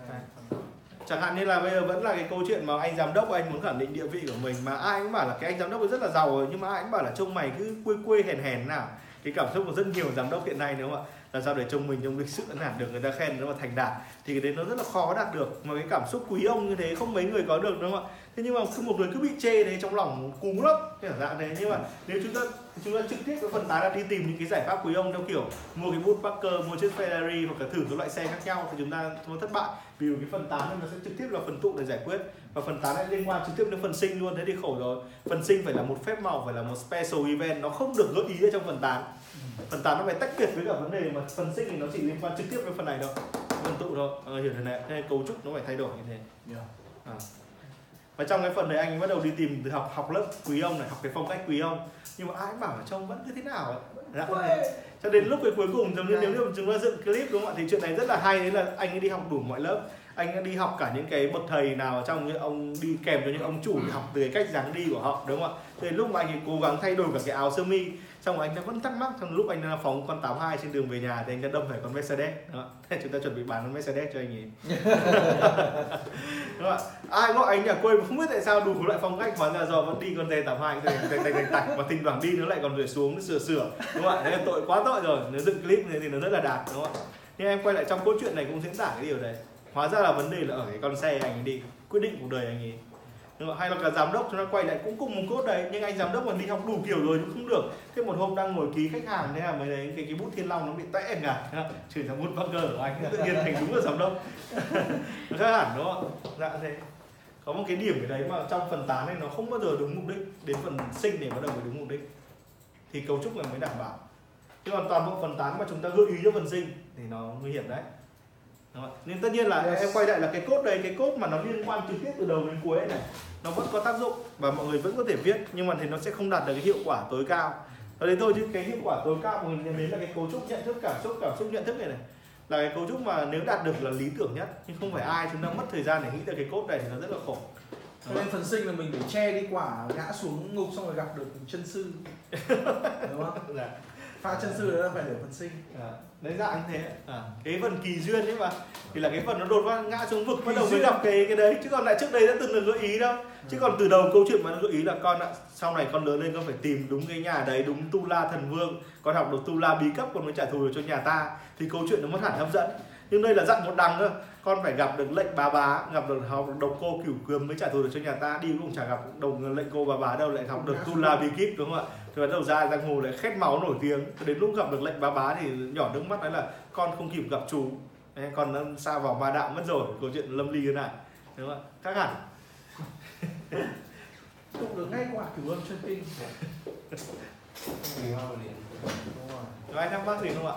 Ờ, phần- chẳng hạn như là bây giờ vẫn là cái câu chuyện mà anh giám đốc anh muốn khẳng định địa vị của mình mà ai cũng bảo là cái anh giám đốc ấy rất là giàu rồi nhưng mà ai cũng bảo là trông mày cứ quê quê hèn hèn nào. Cái cảm xúc của rất nhiều giám đốc hiện nay đúng không ạ làm sao để trông mình trong lịch sự đạt được, người ta khen nó mà thành đạt, thì cái đấy nó rất là khó đạt được. Mà cái cảm xúc quý ông như thế, không mấy người có được, đúng không ạ? Thế nhưng mà cứ một người cứ bị chê đấy trong lòng cú lắm cái dạng này? Nhưng mà nếu chúng ta chúng ta trực tiếp cái phần tán là đi tìm những cái giải pháp quý ông theo kiểu mua cái bút Parker mua chiếc Ferrari hoặc là thử các loại xe khác nhau thì chúng ta nó thất bại. Vì cái phần tán nó sẽ trực tiếp là phần tụ để giải quyết, và phần tán lại liên quan trực tiếp đến phần sinh luôn. Thế thì khổ rồi. Phần sinh phải là một phép màu, phải là một special event, nó không được gợi ý ở trong phần tán phần tán nó phải tách biệt với cả vấn đề mà phần sinh thì nó chỉ liên quan trực tiếp với phần này thôi. Phần tụ thôi. Ờ, hiểu thế này nên cấu trúc nó phải thay đổi như thế. Yeah. à. và trong cái phần đấy anh bắt đầu đi tìm từ học học lớp quý ông này học cái phong cách quý ông. Nhưng mà ai cũng bảo là trông vẫn cứ thế nào ấy Dạ, cho đến lúc cái cuối cùng giống như nếu như chúng ta dựng clip đúng không ạ? Thì chuyện này rất là hay. Đấy là anh ấy đi học đủ mọi lớp. Anh ấy đi học cả những cái bậc thầy nào trong những ông đi kèm cho những ông chủ học từ cái cách dáng đi của họ đúng không ạ? Thì lúc mà anh ấy cố gắng thay đổi cả cái áo sơ mi xong rồi anh ta vẫn thắc mắc trong lúc anh đang phóng con 82 trên đường về nhà thì anh ta đâm phải con Mercedes đó thế chúng ta chuẩn bị bán con Mercedes cho anh ấy. Đúng không ạ? Ai gọi anh nhà quê mà không biết tại sao đủ loại phong cách hóa ra do vẫn đi con D82 tạch tạch tạch tạch và thỉnh thoảng đi nó lại còn rời xuống nó sửa sửa đúng không ạ? Thế là tội quá tội rồi nếu dựng clip này thì nó rất là đạt đúng không ạ? Nhưng em quay lại trong câu chuyện này cũng diễn tả cái điều đấy. Hóa ra là vấn đề là ở cái con xe anh ấy đi quyết định cuộc đời anh ấy? Hay là cả giám đốc chúng ta quay lại cũng cùng một cốt đấy, nhưng anh giám đốc mà đi học đủ kiểu rồi cũng không được. Thế một hôm đang ngồi ký khách hàng, thế là mới đấy, cái cái bút thiên long nó bị tẽ cả chửi thằng bút bắc của anh tự nhiên thành đúng là giám đốc. Nó khác hẳn, đúng không dạ thế. Có một cái điểm cái đấy mà trong phần tán này nó không bao giờ đúng mục đích, đến phần sinh để bắt đầu mới đúng mục đích. Thì cấu trúc này mới đảm bảo. Chứ còn toàn bộ phần tán mà chúng ta gợi ý cho phần sinh thì nó nguy hiểm đấy. Nên tất nhiên là Yes. em quay lại là cái cốt đây cái cốt mà nó liên quan trực tiếp từ đầu đến cuối này nó vẫn có tác dụng và mọi người vẫn có thể viết nhưng mà thì nó sẽ không đạt được cái hiệu quả tối cao. Đó đấy thôi chứ cái hiệu quả tối cao mình nhấn đến là cái cấu trúc nhận thức cảm xúc cảm xúc nhận thức này này là cái cấu trúc mà nếu đạt được là lý tưởng nhất nhưng không phải ai chúng ta mất thời gian để nghĩ ra cái cốt này thì nó rất là khổ. Cho nên phần sinh là mình phải che đi quả ngã xuống ngục xong rồi gặp được chân sư. Đúng không? Dạ. Pha chân sư là phải để phần sinh. À, đấy dạng như thế. À, cái phần kỳ duyên ấy mà. Thì là cái phần nó đột phát ngã xuống vực bắt đầu mới gặp cái cái đấy. Chứ còn lại trước đây đã từng được gợi ý đâu. Chứ còn từ đầu câu chuyện mà nó gợi ý là con ạ sau này con lớn lên con phải tìm đúng cái nhà đấy đúng tu la thần vương. Con học được tu la bí cấp con mới trả thù được cho nhà ta. Thì câu chuyện nó mất hẳn hấp dẫn. Nhưng đây là dặn một đằng cơ. Con phải gặp được lệnh bà bá gặp được học được độc cô cửu cườm mới trả thù được cho nhà ta. Đi cũng chả gặp đồng lệnh cô bà bá đâu lại học được tu la bí kíp đúng không ạ thì bắt đầu ra giang hồ lại khét máu nổi tiếng. Đến lúc gặp được lệnh bá bá thì nhỏ nước mắt nói là con không kịp gặp chú. Đấy, còn nó xa vào ma đạo mất rồi câu chuyện lâm ly thế này. Đúng không ạ? Khác hẳn. Tụng được ngay quả cửu âm chân rồi. Có ai thắc mắc gì không ạ?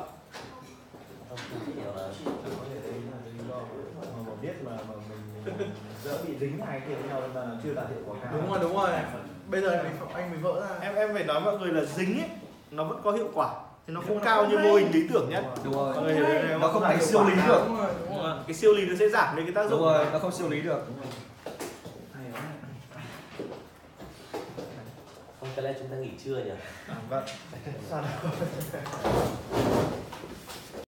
Mà biết mà mà mình mình dỡ bị dính hai với nhau nên là chưa đạt hiệu quả cao. Đúng rồi đúng rồi bây giờ anh mới anh mới vỡ ra. Em em phải nói mọi người là dính ấy nó vẫn có hiệu quả. Thì nó không nó cao như mô hình lý tưởng nhất đúng rồi. Mọi người hiểu đấy không? nó không phải thành siêu lý nào. được. Đúng rồi. Đúng Đúng rồi. Rồi. cái siêu lý nó sẽ giảm đi cái tác đúng dụng rồi nó không siêu lý được. Không cái này chúng ta nghỉ trưa nhỉ? À, vâng